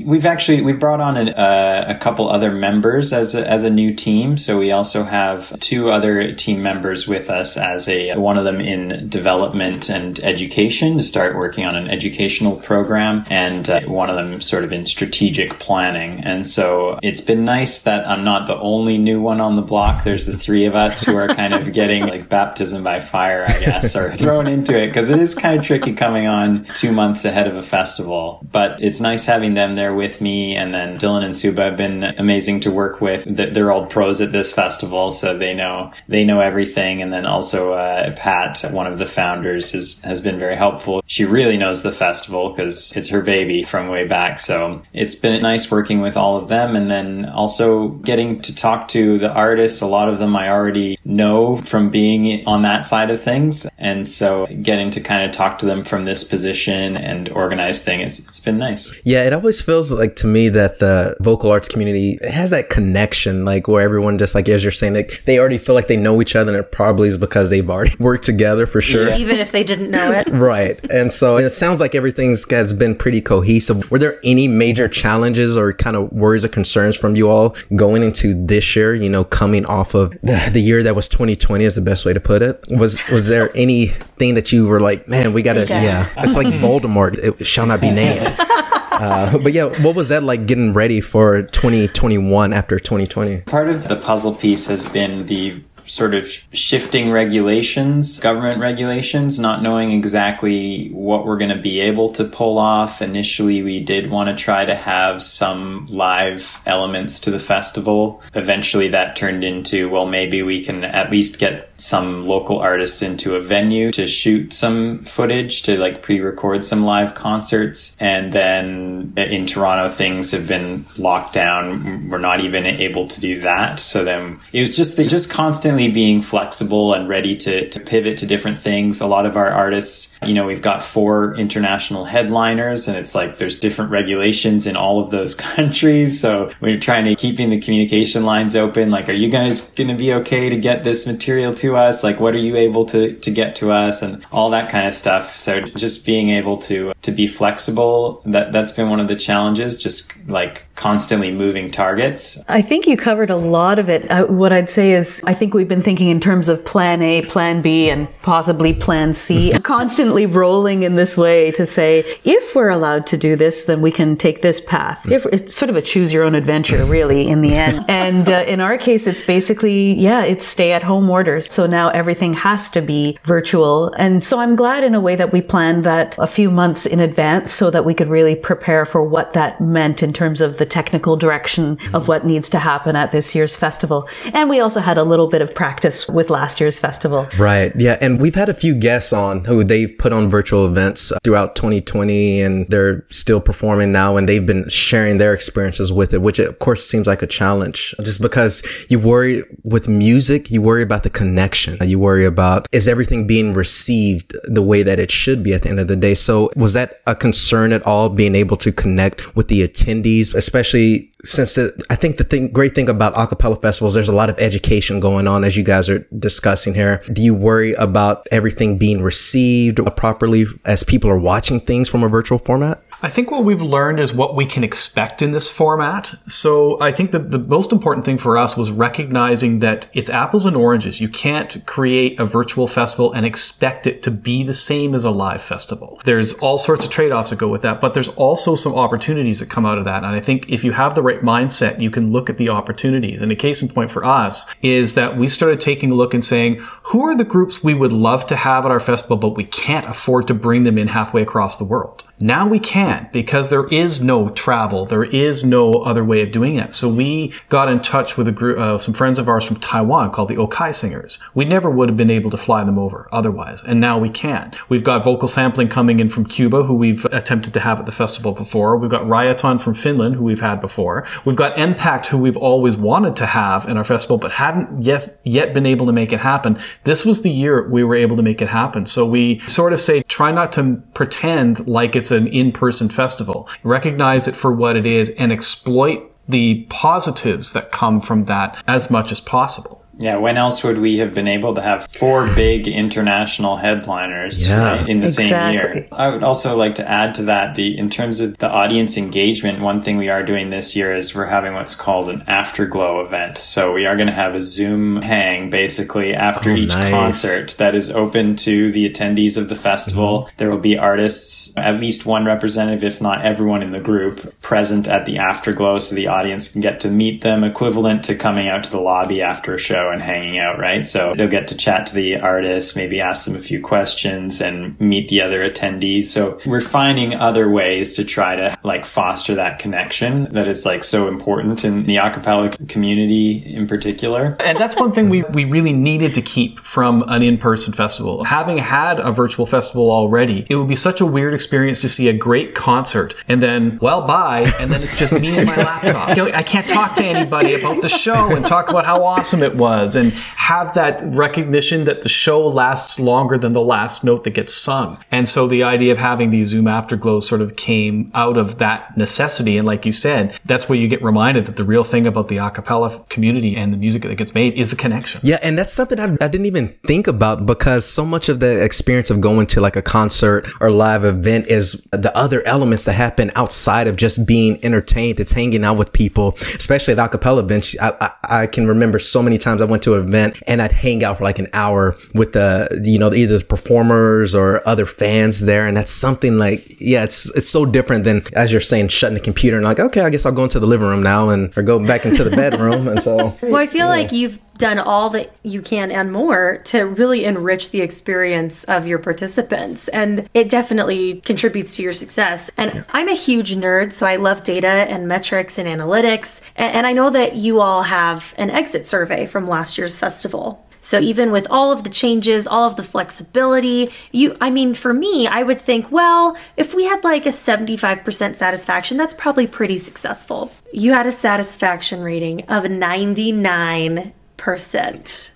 D: We've actually we've brought on a, uh, a couple other members as a, as a new team. So we also have two other team members with us as a one of them in development and education to start working on an educational program, and uh, one of them sort of in strategic planning. And so it's been nice that I'm not the only new one on the block. There's the three of us who are kind of [laughs] getting like baptism by fire, I guess, or thrown into it because it is kind of tricky coming on two months ahead of a festival. But it's nice having them there with me. And then Dylan and Suba have been amazing to work with. They're all pros at this festival, so they know they know everything. And then also uh, Pat, one of the founders, has has been very helpful. She really knows the festival because it's her baby from way back. So it's been nice working with all of them, and then also getting to talk to the artists. A lot of them I already know from being on that side of things, and so getting to kind of talk to them from this position and organize things, it's been nice.
B: Yeah, it always feels like to me that the vocal arts community has that connection, like where everyone just like as you're saying, like they already feel like they know each other, and it probably is because they've already [laughs] worked together for sure.
D: Yeah.
A: Even if they didn't know it. [laughs]
B: Right. And so it sounds like everything's has been pretty cohesive. Were there any major challenges or kind of worries or concerns from you all going into this year, you know, coming off of the, the year that was 2020 is the best way to put it? Was was there [laughs] anything that you were like, man, we got to
A: Okay.
B: yeah. It's like [laughs] Voldemort, it shall not be named. [laughs] Uh, but yeah, what was that like getting ready for 2021 after 2020?
D: Part of the puzzle piece has been the sort of shifting regulations, government regulations, not knowing exactly what we're going to be able to pull off. Initially, we did want to try to have some live elements to the festival. Eventually, that turned into, well, maybe we can at least get some local artists into a venue to shoot some footage to like pre-record some live concerts and then in Toronto things have been locked down we're not even able to do that so then it was just the, just constantly being flexible and ready to, to pivot to different things. A lot of our artists you know we've got four international headliners and it's like there's different regulations in all of those [laughs] countries. So we're trying to keeping the communication lines open. Like are you guys going to be okay to get this material to us? Like what are you able to to get to us? And all that kind of stuff. So just being able to to be flexible that that's been one of the challenges just like constantly moving targets.
C: I think you covered a lot of it. Uh, what I'd say is, I think we've been thinking in terms of plan A, plan B, and possibly plan C, [laughs] constantly rolling in this way to say, if we're allowed to do this, then we can take this path. If it's sort of a choose your own adventure, really, in the end. [laughs] and uh, in our case, it's basically, yeah, it's stay at home orders. So now everything has to be virtual. And so I'm glad in a way that we planned that a few months in advance so that we could really prepare for what that meant in terms of the technical direction of what needs to happen at this year's festival. And we also had a little bit of practice with last year's festival.
B: Right. Yeah. And we've had a few guests on who they've put on virtual events throughout 2020 and they're still performing now and they've been sharing their experiences with it, which of course seems like a challenge just because you worry with music, you worry about the connection. You worry about is everything being received the way that it should be at the end of the day. So was that a concern at all being able to connect with the attendees, especially since the, I think the thing, great thing about acapella festivals, there's a lot of education going on as you guys are discussing here. Do you worry about everything being received properly as people are watching things from a virtual format?
E: I think what we've learned is what we can expect in this format. So I think that the most important thing for us was recognizing that it's apples and oranges. You can't create a virtual festival and expect it to be the same as a live festival. There's all sorts of trade-offs that go with that, but there's also some opportunities that come out of that. And I think if you have the right mindset, you can look at the opportunities. And a case in point for us is that we started taking a look and saying, who are the groups we would love to have at our festival, but we can't afford to bring them in halfway across the world? Now we can't because there is no travel. There is no other way of doing it. So we got in touch with a group, uh, some friends of ours from Taiwan called the O-Kai Singers. We never would have been able to fly them over otherwise. And now we can. We've got vocal sampling coming in from Cuba, who we've attempted to have at the festival before. We've got Rajaton from Finland, who we've had before. We've got Impact, who we've always wanted to have in our festival, but hadn't yet, yet been able to make it happen. This was the year we were able to make it happen. So we sort of say, try not to pretend like it's an in-person festival. Recognize it for what it is and exploit the positives that come from that as much as possible.
D: Yeah, when else would we have been able to have four big international headliners
B: Yeah.
D: right, in the same year? I would also like to add to that the in terms of the audience engagement, one thing we are doing this year is we're having what's called an afterglow event. So we are going to have a Zoom hang basically after
B: Oh,
D: each
B: nice.
D: concert that is open to the attendees of the festival. Mm-hmm. There will be artists, at least one representative, if not everyone in the group, present at the afterglow so the audience can get to meet them, equivalent to coming out to the lobby after a show and hanging out, right? So they'll get to chat to the artists, maybe ask them a few questions and meet the other attendees. So we're finding other ways to try to like foster that connection that is like so important in the acapella community in particular.
E: And that's one thing we, we really needed to keep from an in person festival. Having had a virtual festival already, it would be such a weird experience to see a great concert and then, well, bye, and then it's just me and my [laughs] laptop. You know, I can't talk to anybody about the show and talk about how awesome it was and have that recognition that the show lasts longer than the last note that gets sung. And so the idea of having these Zoom afterglows sort of came out of that necessity. And like you said, that's where you get reminded that the real thing about the a cappella community and the music that gets made is the connection.
B: Yeah, and that's something I, I didn't even think about because so much of the experience of going to like a concert or live event is the other elements that happen outside of just being entertained. It's hanging out with people, especially at acapella events. I, I, I can remember so many times I went to an event and I'd hang out for like an hour with the, you know, either the performers or other fans there. And that's something like, yeah, it's, it's so different than, as you're saying, shutting the computer and like, okay, I guess I'll go into the living room now and, or go back into the bedroom. And so,
A: Well, I feel like you've done all that you can and more to really enrich the experience of your participants. And it definitely contributes to your success. And I'm a huge nerd, so I love data and metrics and analytics. And I know that you all have an exit survey from last year's festival. So even with all of the changes, all of the flexibility, you I mean for me, I would think, well, if we had like a 75% satisfaction, that's probably pretty successful. You had a satisfaction rating of 99%.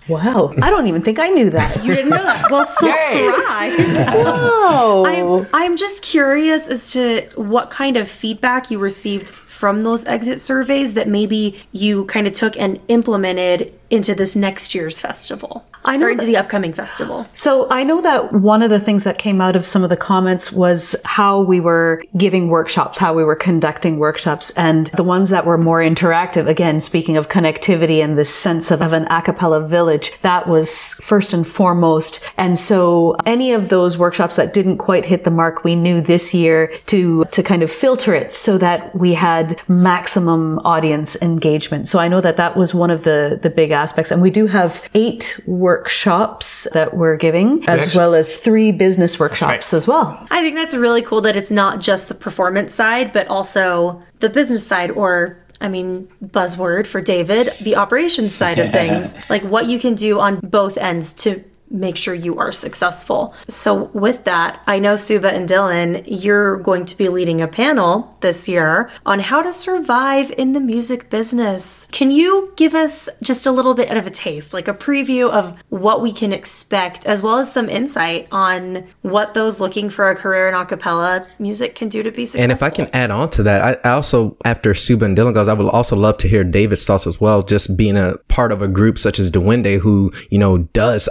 C: Wow. I don't even think I knew that.
A: You didn't know [laughs] that. Well, surprise.
C: Oh.
A: I'm, I'm just curious as to what kind of feedback you received from those exit surveys that maybe you kind of took and implemented into this next year's festival.
C: I know
A: or into
C: that-
A: the upcoming festival.
C: So I know that one of the things that came out of some of the comments was how we were giving workshops, how we were conducting workshops, and the ones that were more interactive. Again, speaking of connectivity and this sense of, of an a cappella village, that was first and foremost. And so any of those workshops that didn't quite hit the mark, we knew this year to to kind of filter it so that we had maximum audience engagement. So I know that that was one of the the big aspects, and we do have eight workshops that we're giving, as
E: actually-
C: well as three business workshops as well.
A: I think that's really cool that it's not just the performance side, but also the business side, or I mean, buzzword for David, the operations side of [laughs] things. like what you can do on both ends to make sure you are successful. So, with that, I know Suba and Dylan, you're going to be leading a panel this year on how to survive in the music business. Can you give us just a little bit of a taste, like a preview of what we can expect, as well as some insight on what those looking for a career in a cappella music can do to be successful?
B: And if I can add on to that, I, also, after Suba and Dylan goes, I would also love to hear David's thoughts as well. Just being a part of a group such as Duende, who, you know, does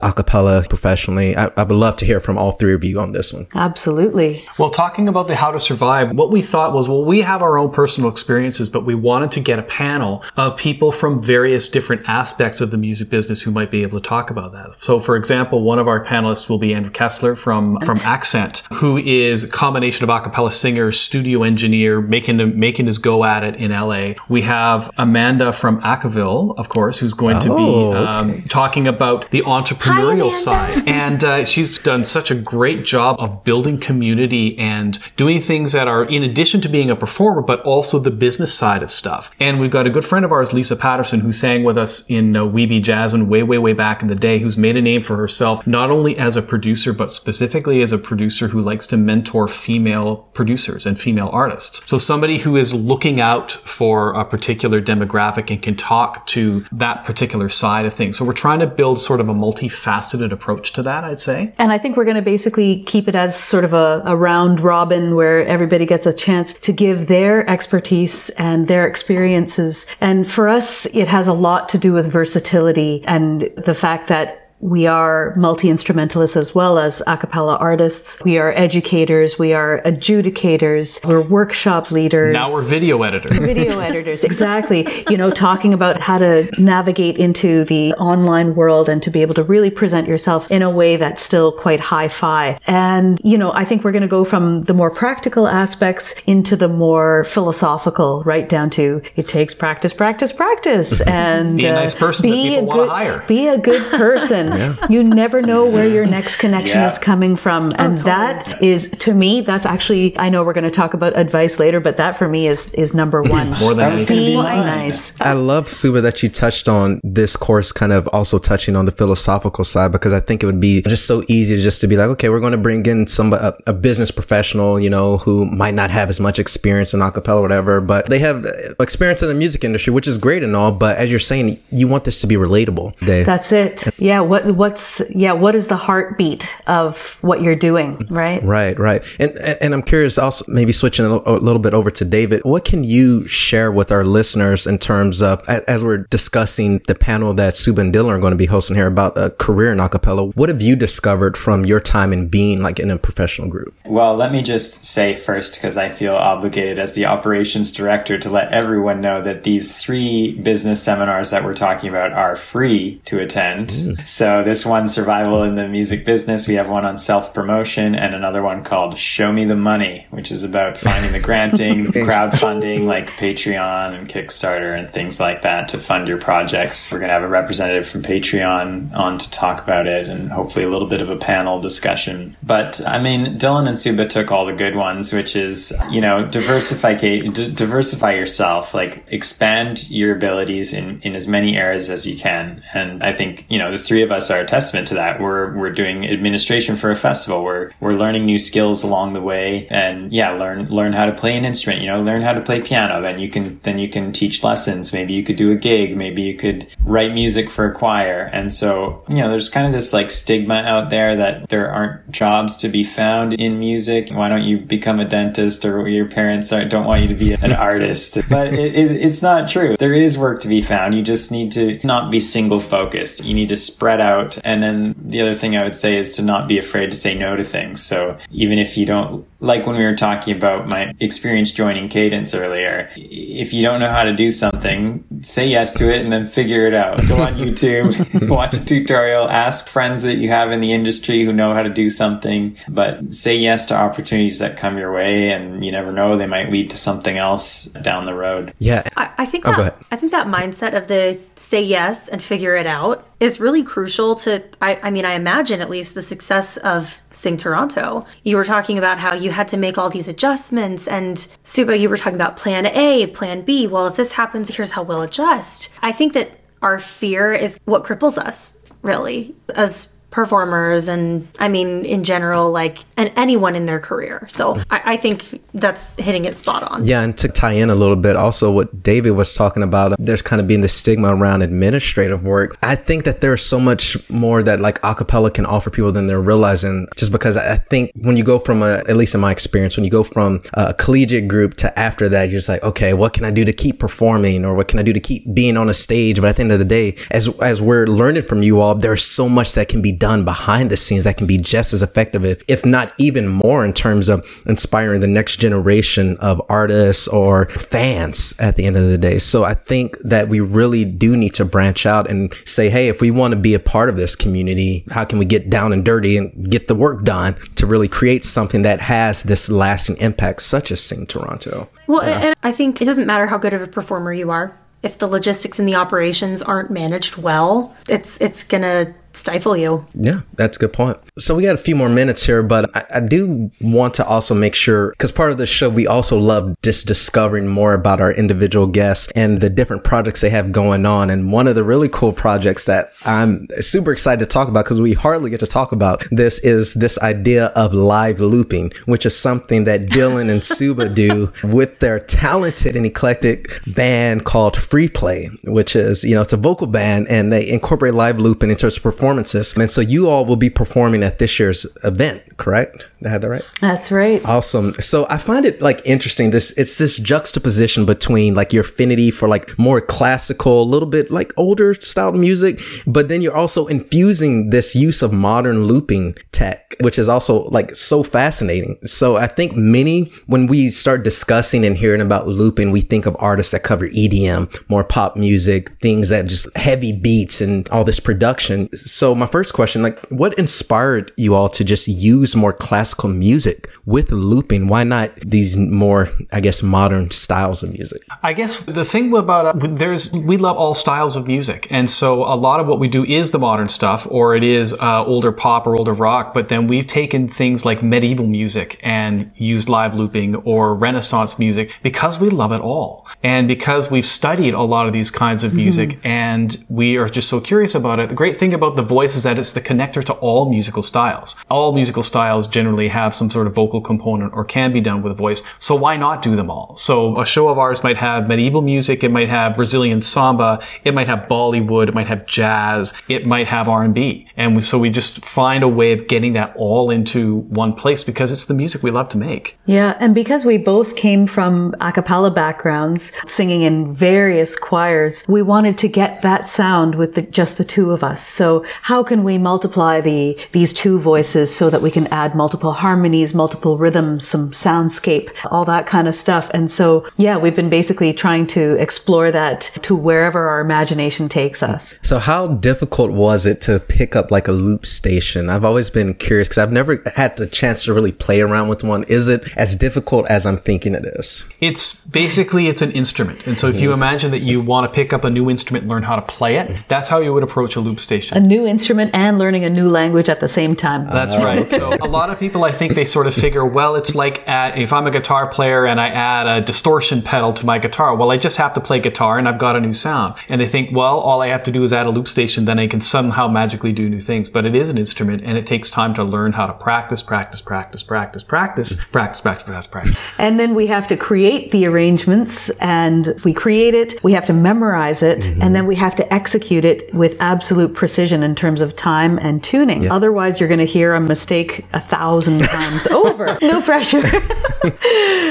B: acapella professionally. I, I would love to hear from all three of you on this one.
C: Absolutely.
E: Well, talking about the how to survive, what we thought was, well, we have our own personal experiences, but we wanted to get a panel of people from various different aspects of the music business who might be able to talk about that. So, for example, one of our panelists will be Andrew Kessler from, from Accent, who is a combination of a cappella singer, studio engineer, making, making his go at it in LA. We have Amanda from Acaville, of course, who's going to be
B: Oh,
E: um,
B: okay.
E: talking about the entrepreneurial
A: Amanda.
E: Side. [laughs] And uh, she's done such a great job of building community and doing things that are in addition to being a performer, but also the business side of stuff. And we've got a good friend of ours, Lisa Patterson, who sang with us in uh, Weeby Jazz and way, way, way back in the day, who's made a name for herself, not only as a producer, but specifically as a producer who likes to mentor female producers and female artists. So somebody who is looking out for a particular demographic and can talk to that particular side of things. So we're trying to build sort of a multifaceted approach to that, I'd say.
C: And I think we're going to basically keep it as sort of a, a round robin where everybody gets a chance to give their expertise and their experiences. And for us, it has a lot to do with versatility and the fact that we are multi-instrumentalists as well as a cappella artists. We are educators. We are adjudicators. We're workshop leaders.
E: Now we're video editors. [laughs]
C: video editors. [laughs] Exactly. You know, talking about how to navigate into the online world and to be able to really present yourself in a way that's still quite hi-fi. And, you know, I think we're going to go from the more practical aspects into the more philosophical, right down to it takes practice, practice, practice. And [laughs]
E: Be a nice uh, person that people wanna hire.
C: Be a good person. You never know where your next connection
D: Yeah.
C: is coming from. And that is, to me, that's actually, I know we're going to talk about advice later, but that for me is, is number [laughs] one.
E: More than
D: That was gonna be
C: Be nice.
B: I love Suba that you touched on this course, kind of also touching on the philosophical side, because I think it would be just so easy just to be like, okay, we're going to bring in some a, a business professional, you know, who might not have as much experience in acapella or whatever, but they have uh, experience in the music industry, which is great and all. But as you're saying, you want this to be relatable, Dave.
C: That's it. Yeah. What, what's, yeah. What is the heartbeat of what you're doing? Right.
B: Right, right. And and and I'm curious also maybe switching a little, bit over to David. What can you share with our listeners in terms of as we're discussing the panel that Suba and Dylan are going to be hosting here about a career in acapella? What have you discovered from your time in being like in a professional group?
D: Well, let me just say first, because I feel obligated as the operations director to let everyone know that these three business seminars that we're talking about are free to attend. Mm. So this one, Survival in the Music Business, we have one on self promotion and another one called Show Me the Money, which is about finding the granting, [laughs] crowdfunding like Patreon and Kickstarter and things like that to fund your projects. We're going to have a representative from Patreon on to talk about it and hopefully a little bit of a panel discussion. But I mean, Dylan and Suba took all the good ones, which is, you know, diversify, d- diversify yourself, like expand your abilities in, in as many areas as you can. And I think, you know, the three of us are a testament to that. We're, we're doing administration for a festival. We're, we're learning new skills along the way and yeah, learn, learn how to play an instrument, you know, learn how to play piano. Then you can, then you can teach lessons. Maybe you could do a gig. Maybe you could write music for a choir. And so, you know, there's kind of this like stigma out there that there aren't jobs to be found in music. Why don't you become a dentist or your parents are, don't want you to be an [laughs] artist? But it, it, it's not true. There is work to be found. You just need to not be single focused. You need to spread out. And then the other thing I would say is to not be afraid to say no to things. So even if you don't, like when we were talking about my experience joining Cadence earlier, if you don't know how to do something, say yes to it and then figure it out. Go on YouTube, [laughs] watch a tutorial, ask friends that you have in the industry who know how to do something, but say yes to opportunities that come your way and you never know, they might lead to something else down the road.
B: Yeah.
A: I, I think
B: Oh,
A: that
B: ahead.
A: I think that mindset of the say yes and figure it out is really crucial to I, I mean I imagine at least the success of Sing Toronto. You were talking about how you had to make all these adjustments and Suba you were talking about plan A, plan B. Well if this happens here's how we'll adjust. I think that our fear is what cripples us really as performers and I mean in general like and anyone in their career. So I, I think that's hitting it spot on.
B: Yeah, and to tie in a little bit, also what David was talking about, there's kind of being the stigma around administrative work. I think that there's so much more that like acapella can offer people than they're realizing. Just because I think when you go from a, at least in my experience, when you go from a collegiate group to after that, you're just like, okay, what can I do to keep performing, or what can I do to keep being on a stage? But at the end of the day, as as we're learning from you all, there's so much that can be done behind the scenes that can be just as effective, if, if not even more, in terms of inspiring the next generation of artists or fans at the end of the day. So I think that we really do need to branch out and say, hey, if we want to be a part of this community, how can we get down and dirty and get the work done to really create something that has this lasting impact, such as Sing Toronto?
A: Well, and I think it doesn't matter how good of a performer you are. If the logistics and the operations aren't managed well, it's it's gonna stifle you.
B: Yeah, that's a good point. So we got a few more minutes here, but I, I do want to also make sure because part of the show we also love just discovering more about our individual guests and the different projects they have going on. And one of the really cool projects that I'm super excited to talk about because we hardly get to talk about this is this idea of live looping, which is something that Dylan and Suba do [laughs] with their talented and eclectic band called Free Play, which is you know it's a vocal band and they incorporate live looping into its performance performances. And so you all will be performing at this year's event, correct? I have that right?
C: That's right.
B: Awesome. So I find it like interesting. This it's this juxtaposition between like your affinity for like more classical, a little bit like older style music, but then you're also infusing this use of modern looping tech, which is also like so fascinating. So I think many when we start discussing and hearing about looping, we think of artists that cover EDM, more pop music, things that just heavy beats and all this production. So my first question, like what inspired you all to just use more classical music with looping? Why not these more, I guess, modern styles of music?
E: I guess the thing about uh, there's we love all styles of music, and so a lot of what we do is the modern stuff, or it is uh, older pop or older rock. But then we've taken things like medieval music and used live looping or Renaissance music because we love it all, and because we've studied a lot of these kinds of music, mm-hmm. and we are just so curious about it. The great thing about the voice is that it's the connector to all musical styles. All musical styles generally have some sort of vocal component or can be done with a voice. So why not do them all? So a show of ours might have medieval music, it might have Brazilian samba, it might have Bollywood, it might have jazz, it might have R&B. And so we just find a way of getting that all into one place because it's the music we love to make.
C: Yeah, and because we both came from a cappella backgrounds, singing in various choirs, we wanted to get that sound with the, just the two of us. So how can we multiply the these two voices so that we can add multiple harmonies, multiple rhythms, some soundscape, all that kind of stuff. And so, yeah, we've been basically trying to explore that to wherever our imagination takes us.
B: So how difficult was it to pick up like a loop station? I've always been curious because I've never had the chance to really play around with one. Is it as difficult as I'm thinking it is?
E: It's basically it's an instrument. And so if you mm-hmm. imagine that you want to pick up a new instrument, learn how to play it, mm-hmm. that's how you would approach a loop station.
C: A new instrument and learning a new language at the same time.
E: That's right. So a lot of people I think they sort of figure, well, it's like at, if I'm a guitar player and I add a distortion pedal to my guitar, well, I just have to play guitar and I've got a new sound. And they think, well, all I have to do is add a loop station, then I can somehow magically do new things. But it is an instrument and it takes time to learn how to practice, practice, practice, practice, practice, practice, practice, practice, practice.
C: And then we have to create the arrangements and we create it, we have to memorize it, mm-hmm. and then we have to execute it with absolute precision in terms of time and tuning. Yep. Otherwise, you're going to hear a mistake a thousand times [laughs] over. No pressure. [laughs] so,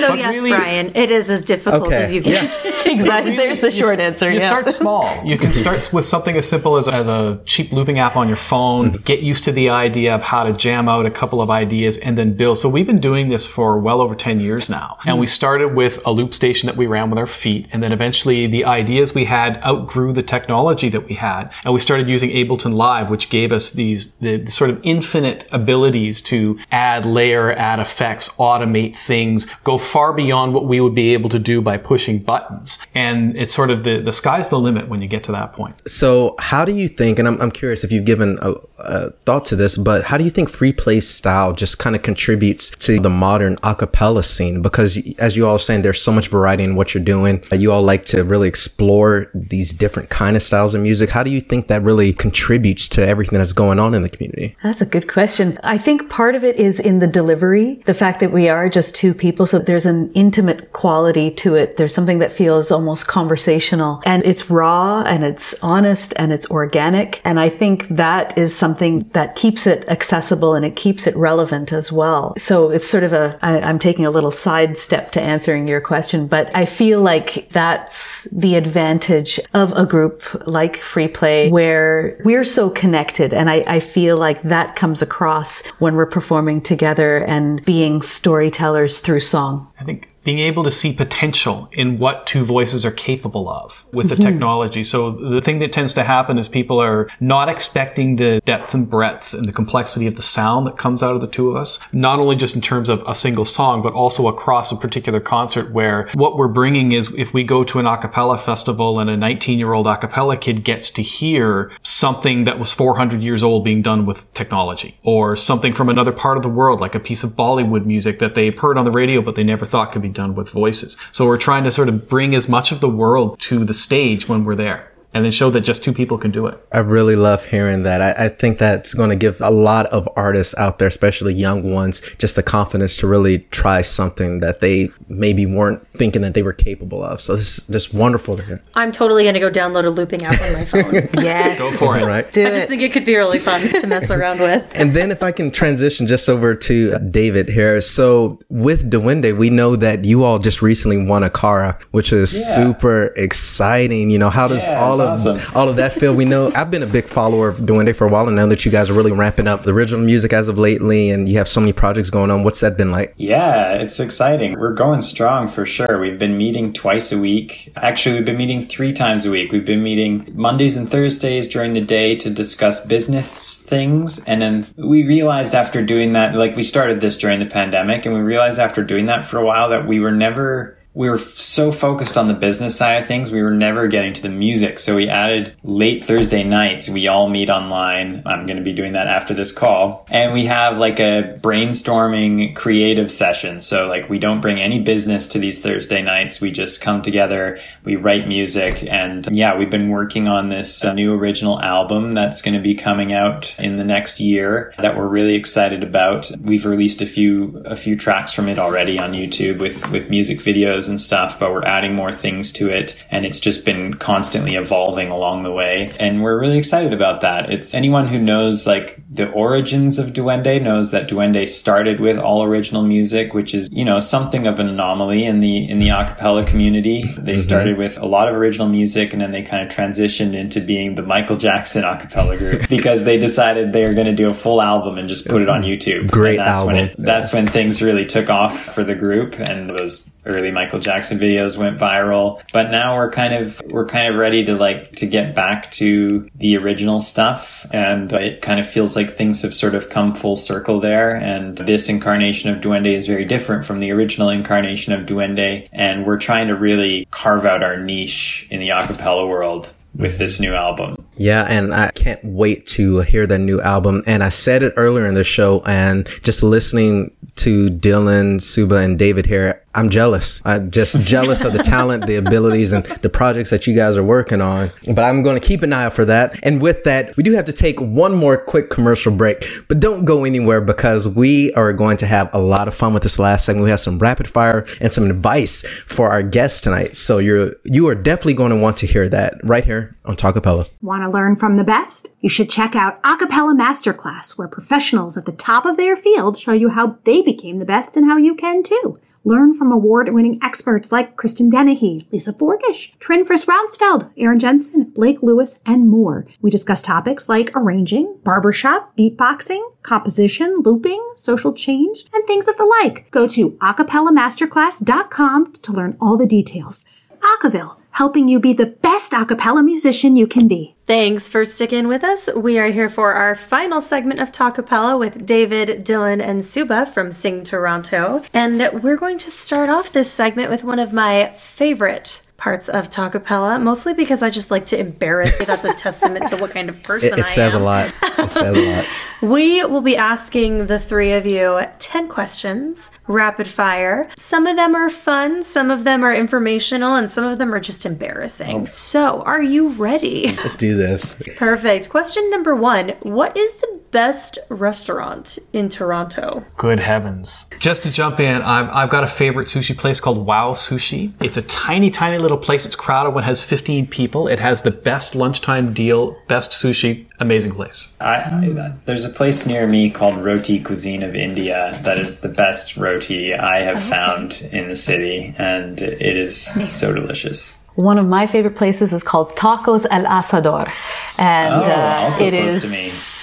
A: but yes, really, Brian, it is as difficult okay. as you can.
C: Yeah. [laughs] exactly. Really, There's the short
E: you,
C: answer.
E: You
C: yeah.
E: start small. You can start with something as simple as, as a cheap looping app on your phone, mm-hmm. get used to the idea of how to jam out a couple of ideas and then build. So we've been doing this for well over 10 years now. And we started with a loop station that we ran with our feet. And then eventually the ideas we had outgrew the technology that we had. And we started using Ableton Live, which gave us these the, the sort of infinite abilities to add layer, add effects, automate things, go far beyond what we would be able to do by pushing buttons. And it's sort of the, the sky's the limit when you get to that point.
B: So how do you think, and I'm, I'm curious if you've given a, a thought to this, but how do you think free play style just kind of contributes to the modern acapella scene? Because as you all are saying, there's so much variety in what you're doing. You all like to really explore these different kind of styles of music. How do you think that really contributes to everything that's going on in the community?
C: That's a good question. I think part of it is in the delivery, the fact that we are just two people. So there's an intimate quality to it. There's something that feels almost conversational and it's raw and it's honest and it's organic. And I think that is something that keeps it accessible and it keeps it relevant as well. So it's sort of a. I, I'm taking a little side step to answering your question, but I feel like that's the advantage of a group like Free Play where we're so connected. And I, I feel like that comes across when we're performing together and being storytellers through song.
E: I think being able to see potential in what two voices are capable of with the mm-hmm. technology. So the thing that tends to happen is people are not expecting the depth and breadth and the complexity of the sound that comes out of the two of us, not only just in terms of a single song, but also across a particular concert where what we're bringing is if we go to an acapella festival and a 19 year old acapella kid gets to hear something that was 400 years old being done with technology or something from another part of the world, like a piece of Bollywood music that they've heard on the radio, but they never thought could be done with voices. So we're trying to sort of bring as much of the world to the stage when we're there. And then show that just two people can do it.
B: I really love hearing that. I, I think that's going to give a lot of artists out there, especially young ones, just the confidence to really try something that they maybe weren't thinking that they were capable of. So this is just wonderful to hear.
A: I'm totally going to go download a looping app on my [laughs] phone.
C: yeah.
E: Go for it.
B: Right.
C: Do
A: I just
C: it.
A: think it could be really fun to [laughs] mess around with.
B: And then if I can transition just over to uh, David here. So with Duende, we know that you all just recently won a CARA, which is
D: Yeah.
B: super exciting. You know, how does
D: Yeah,
B: all of
D: it's awesome.
B: all of that feel? We know I've been a big follower of Duende for a while and now that you guys are really ramping up the original music as of lately and you have so many projects going on. What's that been like?
D: Yeah, it's exciting. We're going strong for sure. We've been meeting twice a week. Actually, we've been meeting three times a week. We've been meeting Mondays and Thursdays during the day to discuss business things. And then we realized after doing that, like we started this during the pandemic, and we realized after doing that for a while that we were never we were so focused on the business side of things, we were never getting to the music. So we added late Thursday nights. We all meet online. I'm going to be doing that after this call. And we have like a brainstorming creative session. So like we don't bring any business to these Thursday nights. We just come together, we write music. And yeah, we've been working on this uh, new original album that's going to be coming out in the next year that we're really excited about. We've released a few, a few tracks from it already on YouTube with, with music videos and stuff, but we're adding more things to it. And it's just been constantly evolving along the way. And we're really excited about that. It's anyone who knows like the origins of Duende knows that Duende started with all original music, which is, you know, something of an anomaly in the, in the acapella community. They mm-hmm. started with a lot of original music and then they kind of transitioned into being the Michael Jackson acapella group [laughs] because they decided they were going to do a full album and just put it on YouTube.
B: Great
D: and that's When
B: album.
D: it, that's when things really took off for the group and those early Michael Jackson videos went viral. But now we're kind of we're kind of ready to like to get back to the original stuff and it kind of feels like things have sort of come full circle there and this incarnation of Duende is very different from the original incarnation of Duende and we're trying to really carve out our niche in the acapella world with this new album.
B: Yeah, and I can't wait to hear the new album. And I said it earlier in the show, and just listening to Dylan, Suba, and David here, I'm jealous. I'm just jealous of the talent, the abilities, and the projects that you guys are working on. But I'm going to keep an eye out for that. And with that, we do have to take one more quick commercial break, but don't go anywhere because we are going to have a lot of fun with this last segment. We have some rapid fire and some advice for our guests tonight. So you're, you are definitely going to want to hear that right here on Talkapella.
G: Want to learn from the best? You should check out Acapella Masterclass, where professionals at the top of their field show you how they became the best and how you can too. Learn from award-winning experts like Kristen Dennehy, Lisa Forkish, Trin Friss Rounsfeld, Aaron Jensen, Blake Lewis, and more. We discuss topics like arranging, barbershop, beatboxing, composition, looping, social change, and things of the like. Go to acapellamasterclass.com to learn all the details. Acaville, helping you be the best acapella musician you can be.
A: Thanks for sticking with us. We are here for our final segment of Talkapella with David, Dylan, and Suba from Sing Toronto. And we're going to start off this segment with one of my favorite parts of Talkapella, mostly because I just like to embarrass you. That's a testament to what kind of [laughs] person
B: It, it
A: I
B: says
A: am.
B: a lot. It says a lot. [laughs]
A: We will be asking the three of you 10 questions, rapid fire. Some of them are fun, some of them are informational, and some of them are just embarrassing. Oh. So, are you ready?
B: Let's do this. [laughs]
A: Perfect. Question number one What is the best restaurant in Toronto?
E: Good heavens. Just to jump in, I've, I've got a favorite sushi place called Wow Sushi. It's a tiny, tiny little place. It's crowded when it has 15 people. It has the best lunchtime deal, best sushi, amazing place.
D: I, I, there's a place near me called Roti Cuisine of India that is the best roti I have found in the city, and it is so delicious.
C: One of my favorite places is called Tacos El Asador, and
D: Oh,
C: uh,
D: also
C: it
D: close
C: is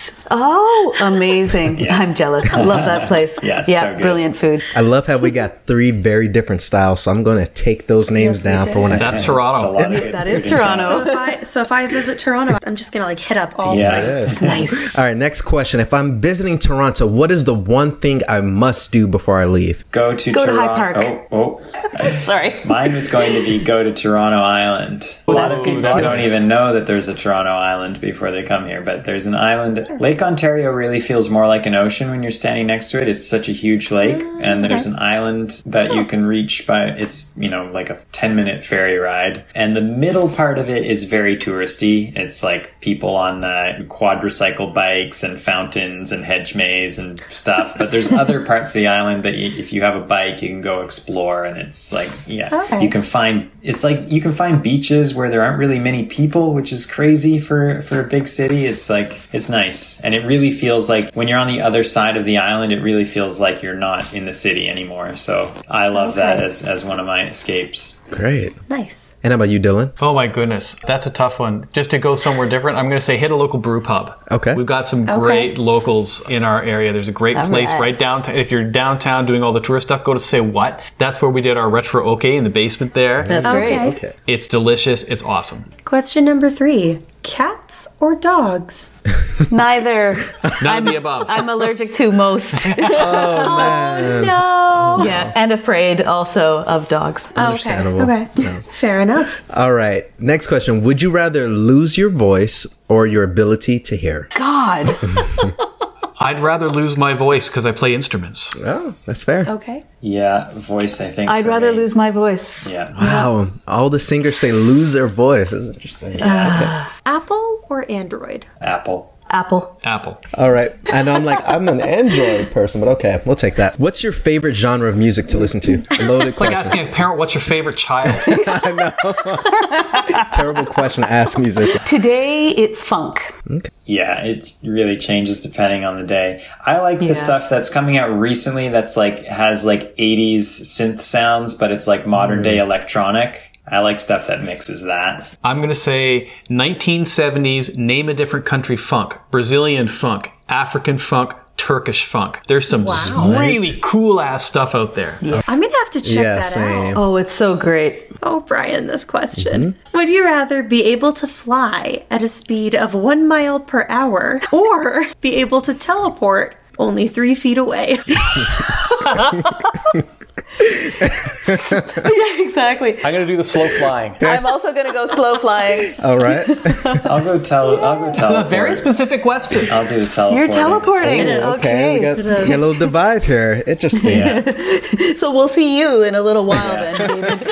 D: to
C: oh [laughs] amazing. I'm jealous. I love that place.
D: Yeah, it's [laughs]
C: yeah,
D: so good.
C: brilliant food.
B: I love how we got three very different styles, so I'm going to take those names
A: Yes,
B: down for when I.
E: That's
D: It's
E: Toronto.
D: lot of
C: That is Toronto.
A: So if I so if I visit Toronto, I'm just gonna like hit up all
D: Yeah.
A: three.
B: Yes. [laughs]
C: Nice.
B: All right, next question. If I'm visiting Toronto, what is the one thing I must do before I leave?
D: Go to
C: Go to
D: Toronto.
C: High Park.
D: Oh, oh.
C: Sorry.
D: Mine was going to be go to Toronto Island. A lot of people don't even know that there's a Toronto Island before they come here, but there's an island
A: Sure.
D: Lake Ontario really feels more like an ocean when you're standing next to it. It's such a huge lake, and there's an island that you can reach by. It's you know like a 10 minute ferry ride, and the middle part of it is very touristy. It's like people on uh, quadricycle bikes and fountains and hedge maze and stuff. But there's [laughs] other parts of the island that you, if you have a bike, you can go explore, and it's like yeah,
A: Okay.
D: you can find. It's like you can find beaches where there aren't really many people, which is crazy for for a big city. It's like it's nice, and it really feels like when you're on the other side of the island, it really feels like you're not in the city anymore. So I love that as as one of my escapes.
B: Great.
A: Nice.
B: And how about you, Dylan?
E: Oh my goodness, that's a tough one. Just to go somewhere different, I'm going to say hit a local brew pub.
B: Okay.
E: We've got some
A: Okay.
E: great locals in our area. There's a great place
C: right.
E: right downtown. If you're downtown doing all the tourist stuff, go to Say What. That's where we did our retro okay in the basement there.
C: That's
A: Okay.
C: great.
B: Okay.
E: It's delicious. It's awesome.
A: Question number three cats or dogs? [laughs]
C: Neither.
E: None of the above.
C: I'm allergic to most. [laughs]
A: Oh, [laughs] oh no.
C: yeah, and afraid also of dogs.
B: Understandable.
A: Okay. okay. Fair enough.
B: All right. Next question. Would you rather lose your voice or your ability to hear?
C: God. [laughs]
E: I'd rather lose my voice because I play instruments.
B: Oh, that's fair.
A: Okay.
D: Yeah, voice. I think
C: I'd rather
D: me.
C: lose my voice.
D: Yeah.
B: Wow. All the singers say lose their voice. That's interesting. Uh, yeah.
A: Apple or Android?
D: Apple.
C: Apple.
E: Apple.
B: All right. I know I'm like, I'm an Android person, but okay, we'll take that. What's your favorite genre of music to listen to? Loaded
E: It's like asking a parent, what's your favorite child? [laughs] I know. [laughs]
B: Terrible question to ask a musician.
C: Today it's funk. Okay.
D: Yeah, it really changes depending on the day. I like the
C: Yeah.
D: stuff that's coming out recently that's like has like 80s synth sounds, but it's like modern day mm. electronic. I like stuff that mixes that.
E: I'm going to say 1970s, name a different country funk, Brazilian funk, African funk, Turkish funk. There's some
A: Wow.
E: really cool ass stuff out there.
A: I'm going to have to check
B: Yeah,
A: that
B: same.
A: out.
C: Oh, it's so great.
A: Oh, Brian, this question. Mm-hmm. Would you rather be able to fly at a speed of one mile per hour or be able to teleport only three feet away? [laughs] [laughs] [laughs]
C: yeah, exactly.
E: I'm going to do the slow flying.
C: I'm also going to go slow flying. [laughs]
B: All right. [laughs]
D: I'll go tell. I'll go teleport.
E: Very specific question.
D: I'll do the teleport.
C: You're teleporting.
A: is.
C: Okay.
B: we got, we got a little divide here. Interesting.
D: Yeah.
C: So we'll see you in a little while then, David.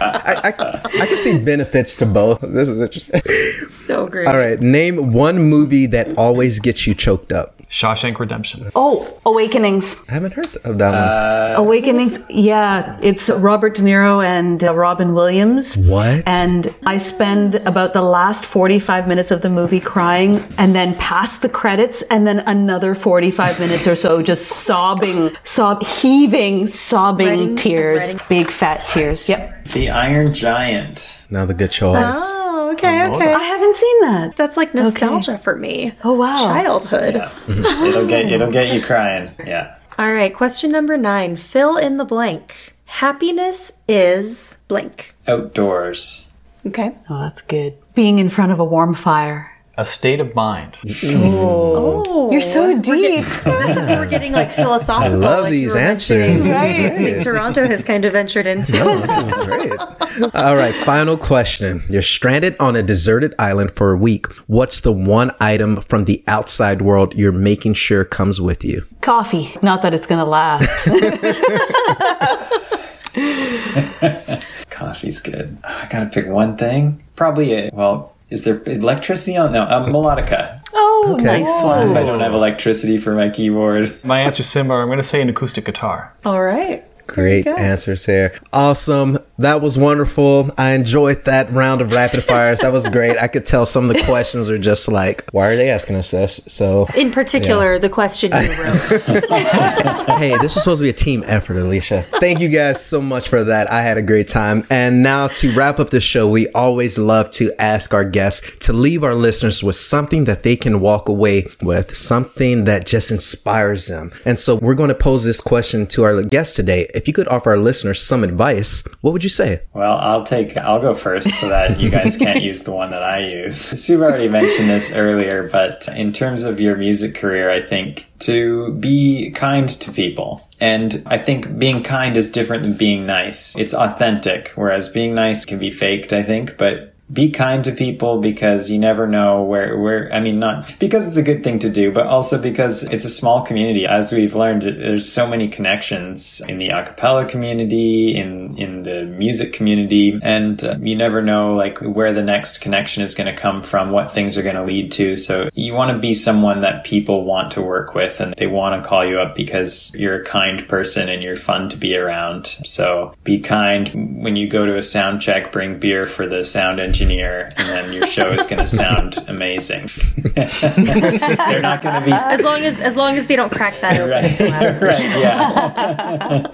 B: I, I, I can see benefits to both. This is interesting.
A: so great.
B: All right. Name one movie that always gets you choked up.
E: Shawshank Redemption.
C: Oh, Awakenings.
B: I haven't heard of that one.
C: Awakenings. Yeah, it's Robert De Niro and uh, Robin Williams.
B: What?
C: And I spend about the last 45 minutes of the movie crying and then past the credits and then another 45 minutes or so just sobbing, sob, heaving, sobbing
A: Writing-
C: tears.
A: writing-
C: Big fat tears. Yep.
D: The Iron Giant.
B: Another good choice.
A: Oh, okay, okay.
C: I haven't seen that.
A: That's like nostalgia for me.
C: Oh, wow.
A: Childhood.
D: It'll get. It'll get you crying. Yeah.
A: All right, question number nine. Fill in the blank. Happiness is blank.
D: Outdoors.
A: Okay.
C: Oh, that's good. Being in front of a warm fire.
E: A state of mind.
A: Oh,
C: You're so deep. [laughs]
A: this is where we're getting like philosophical. [laughs]
B: I love
A: like
B: these answers.
C: Right.
A: Sing Toronto has kind of ventured into.
B: No, This is great. All right, final question. You're stranded on a deserted island for a week. What's the one item from the outside world you're making sure comes with you?
C: Coffee. Not that it's going to last. [laughs]
D: Coffee's good. I gotta pick one thing. Probably a well. Is there electricity on? No, a melodica.
C: oh,
B: Okay.
C: nice
D: If
C: one.
D: I don't have electricity for my keyboard.
E: My answer is similar. I'm going to say an acoustic guitar.
A: All right.
B: Great answers here. Awesome. That was wonderful. I enjoyed that round of rapid fires. That was great. I could tell some of the questions are just like, why are they asking us this? So,
A: In particular, the question you [laughs] wrote.
B: hey, this is supposed to be a team effort, Alicia. Thank you guys so much for that. I had a great time. And now to wrap up the show, we always love to ask our guests to leave our listeners with something that they can walk away with, something that just inspires them. And so we're going to pose this question to our guests today. If you could offer our listeners some advice, what would you say?
D: Well, I'll take. I'll go first so that you guys can't [laughs] use the one that I use. Sue already mentioned this earlier, but in terms of your music career, I think to be kind to people. And I think being kind is different than being nice. It's authentic, whereas being nice can be faked, I think, but be kind to people because you never know where where I mean not because it's a good thing to do but also because it's a small community. As we've learned there's so many connections in the acapella community in in the music community and uh, you never know like where the next connection is going to come from what things are going to lead to. So you want to be someone that people want to work with and they want to call you up because you're a kind person and you're fun to be around. So be kind. When you go to a sound check bring beer for the sound engineer, and then your show is going to sound amazing. [laughs] They're not going to be
A: As long as as long as they don't crack that open
D: right. [laughs] right. Yeah.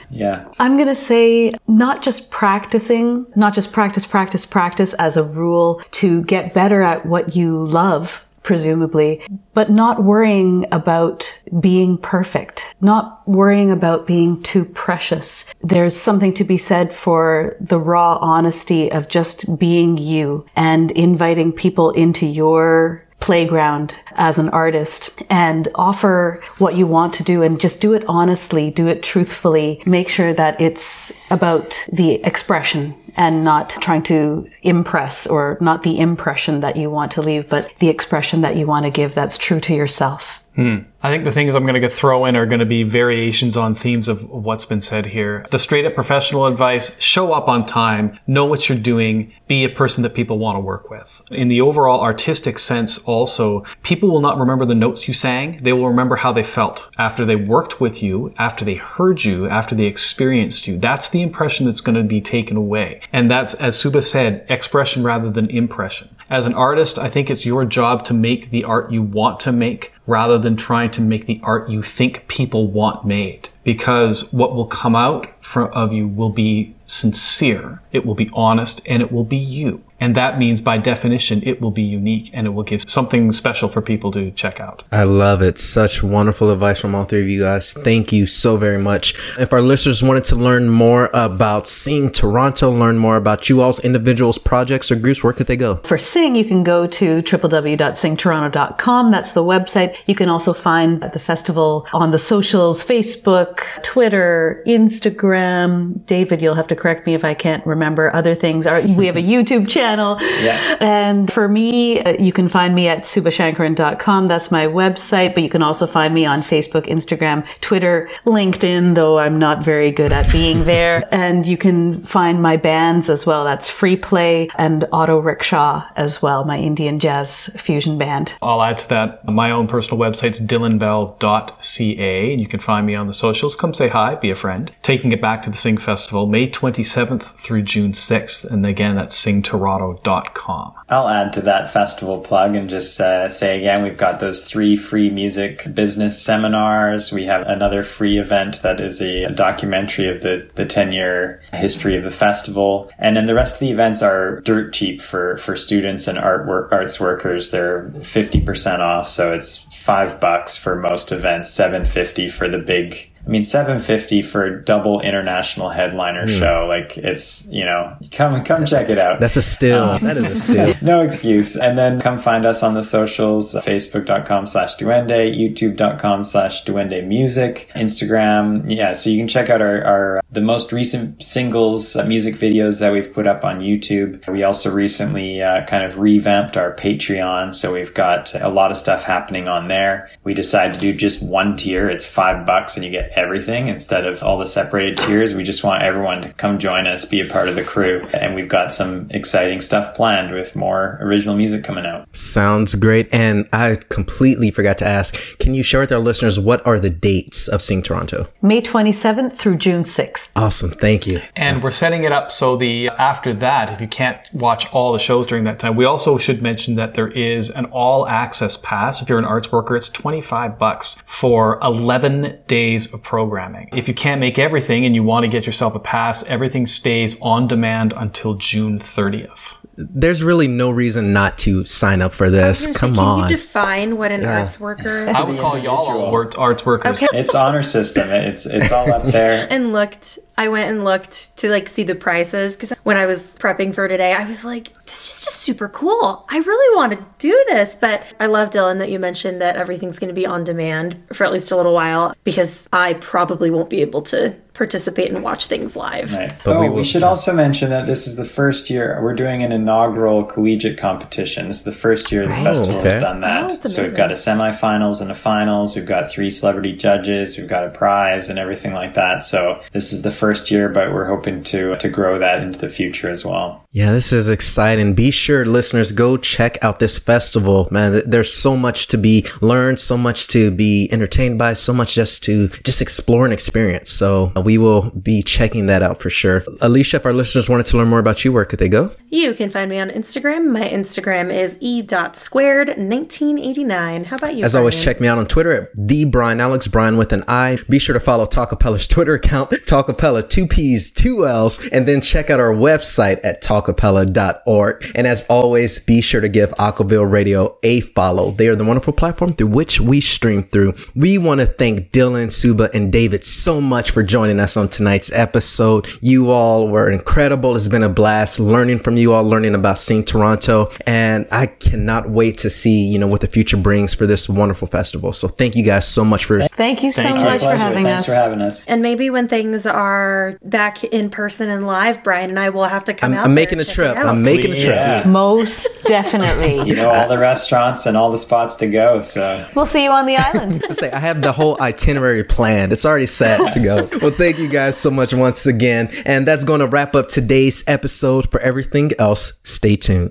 D: [laughs] yeah.
C: I'm going to say not just practicing, not just practice, practice, practice as a rule to get better at what you love, presumably, but not worrying about being perfect, not worrying about being too precious. There's something to be said for the raw honesty of just being you and inviting people into your playground as an artist and offer what you want to do and just do it honestly, do it truthfully, make sure that it's about the expression and not trying to impress or not the impression that you want to leave, but the expression that you want to give that's true to yourself. Hmm.
E: I think the things I'm going to throw in are going to be variations on themes of what's been said here. The straight up professional advice, show up on time, know what you're doing, be a person that people want to work with. In the overall artistic sense also, people will not remember the notes you sang. They will remember how they felt after they worked with you, after they heard you, after they experienced you. That's the impression that's going to be taken away. And that's, as Suba said, expression rather than impression. As an artist, I think it's your job to make the art you want to make rather than trying to make the art you think people want made. Because what will come out from, of you will be sincere, it will be honest, and it will be you. And that means by definition, it will be unique and it will give something special for people to check out.
B: I love it. Such wonderful advice from all three of you guys. Thank you so very much. If our listeners wanted to learn more about Sing Toronto, learn more about you all's individuals, projects, or groups, where could they go?
C: For Sing, you can go to www.singtoronto.com. That's the website. You can also find the festival on the socials, Facebook, Twitter, Instagram. David, you'll have to correct me if I can't remember other things. Our- We have a [laughs] YouTube channel.
D: Yeah.
C: And for me, uh, you can find me at subasankaran.com. That's my website, but you can also find me on Facebook, Instagram, Twitter, LinkedIn, though I'm not very good at being there. [laughs] and you can find my bands as well. That's Free Play and Autorickshaw as well, my Indian jazz fusion band.
E: I'll add to that my own personal website's dylanbell.ca and you can find me on the socials. Come say hi, be a friend. Taking it back to the Sing Festival, May 27th through June 6th. And again, that's singtoronto.com.
D: I'll add to that festival plug and just uh, say again, we've got those three free music business seminars. We have another free event that is a, documentary of the, the 10 year history of the festival. And then the rest of the events are dirt cheap for, for students and art work, arts workers. They're 50% off. So it's five bucks for most events, 750 for the big I mean, seven fifty for a double international headliner show. Like it's you know, come come check it out.
B: That's a still. that is a still. [laughs]
D: no excuse. And then come find us on the socials, facebook.com slash duende, youtube.com slash duende music, Instagram. Yeah, so you can check out our, our the most recent singles, uh, music videos that we've put up on YouTube. We also recently uh, kind of revamped our Patreon, so we've got a lot of stuff happening on there. We decided to do just one tier. It's five bucks and you get everything instead of all the separated tiers. We just want everyone to come join us, be a part of the crew. And we've got some exciting stuff planned with more original music coming out.
B: Sounds great. And I completely forgot to ask, can you share with our listeners what are the dates of Sing Toronto?
C: May 27th through June 6th.
B: Awesome. Thank you.
E: And we're setting it up so the after that, if you can't watch all the shows during that time, we also should mention that there is an all access pass. If you're an arts worker, it's 25 bucks for 11 days of programming. If you can't make everything and you want to get yourself a pass, everything stays on demand until June 30th.
B: There's really no reason not to sign up for this.
A: Can
B: Come
A: you
B: on.
A: define what an arts worker is?
E: I would call y'all all
D: individual.
E: wor- arts workers.
A: Okay.
D: It's honor system. It's it's all up [laughs] there.
A: and looked I went and looked to like see the prices because when I was prepping for today, I was like, this is just super cool. I really want to do this. But I love Dylan that you mentioned that everything's going to be on demand for at least a little while because I probably won't be able to participate and watch things live.
D: Right.
B: But
D: oh,
B: we
D: we,
B: will-
D: should also mention that this is the first year we're doing an inaugural collegiate competition. This is the first year the festival
B: okay.
D: has done that.
A: Oh,
D: so we've got a semifinals and a finals. We've got three celebrity judges. We've got a prize and everything like that. So this is the first year, but we're hoping to to grow that into the future as well.
B: Yeah, this is exciting. Be sure, listeners, go check out this festival, man. There's so much to be learned, so much to be entertained by, so much just to just explore and experience. So uh, we will be checking that out for sure. Alicia, if our listeners wanted to learn more about you, where could they go?
A: You can find me on Instagram. My Instagram is e.squared1989. How about you?
B: As always, check me out on Twitter at the Brian Alex, Brian with an I. Be sure to follow Talkapella's Twitter account, [laughs] Talkapella, two P's, two L's, and then check out our website at talkapella.org. And as always, be sure to give Acaville Radio a follow. They are the wonderful platform through which we stream through. We want to thank Dylan, Suba, and David so much for joining us on tonight's episode. You all were incredible. It's been a blast learning from you all, learning about Sing Toronto. And I cannot wait to see, you know, what the future brings for this wonderful festival. So thank you guys so much for
C: Thank you so
E: Thank you.
C: much for
D: Pleasure.
C: having
D: Thanks
C: us.
D: for having us.
A: And maybe when things are back in person and live, Brian and I will have to come
B: I'm,
A: out.
B: I'm making a trip. I'm making a trip.
D: Yeah.
C: Most definitely. [laughs]
D: You know all the restaurants and all the spots to go. So
C: We'll see you on the island. [laughs]
B: Say I have the whole itinerary planned. It's already set to go. [laughs] well, thank you guys so much once again, and that's going to wrap up today's episode. For everything else, stay tuned.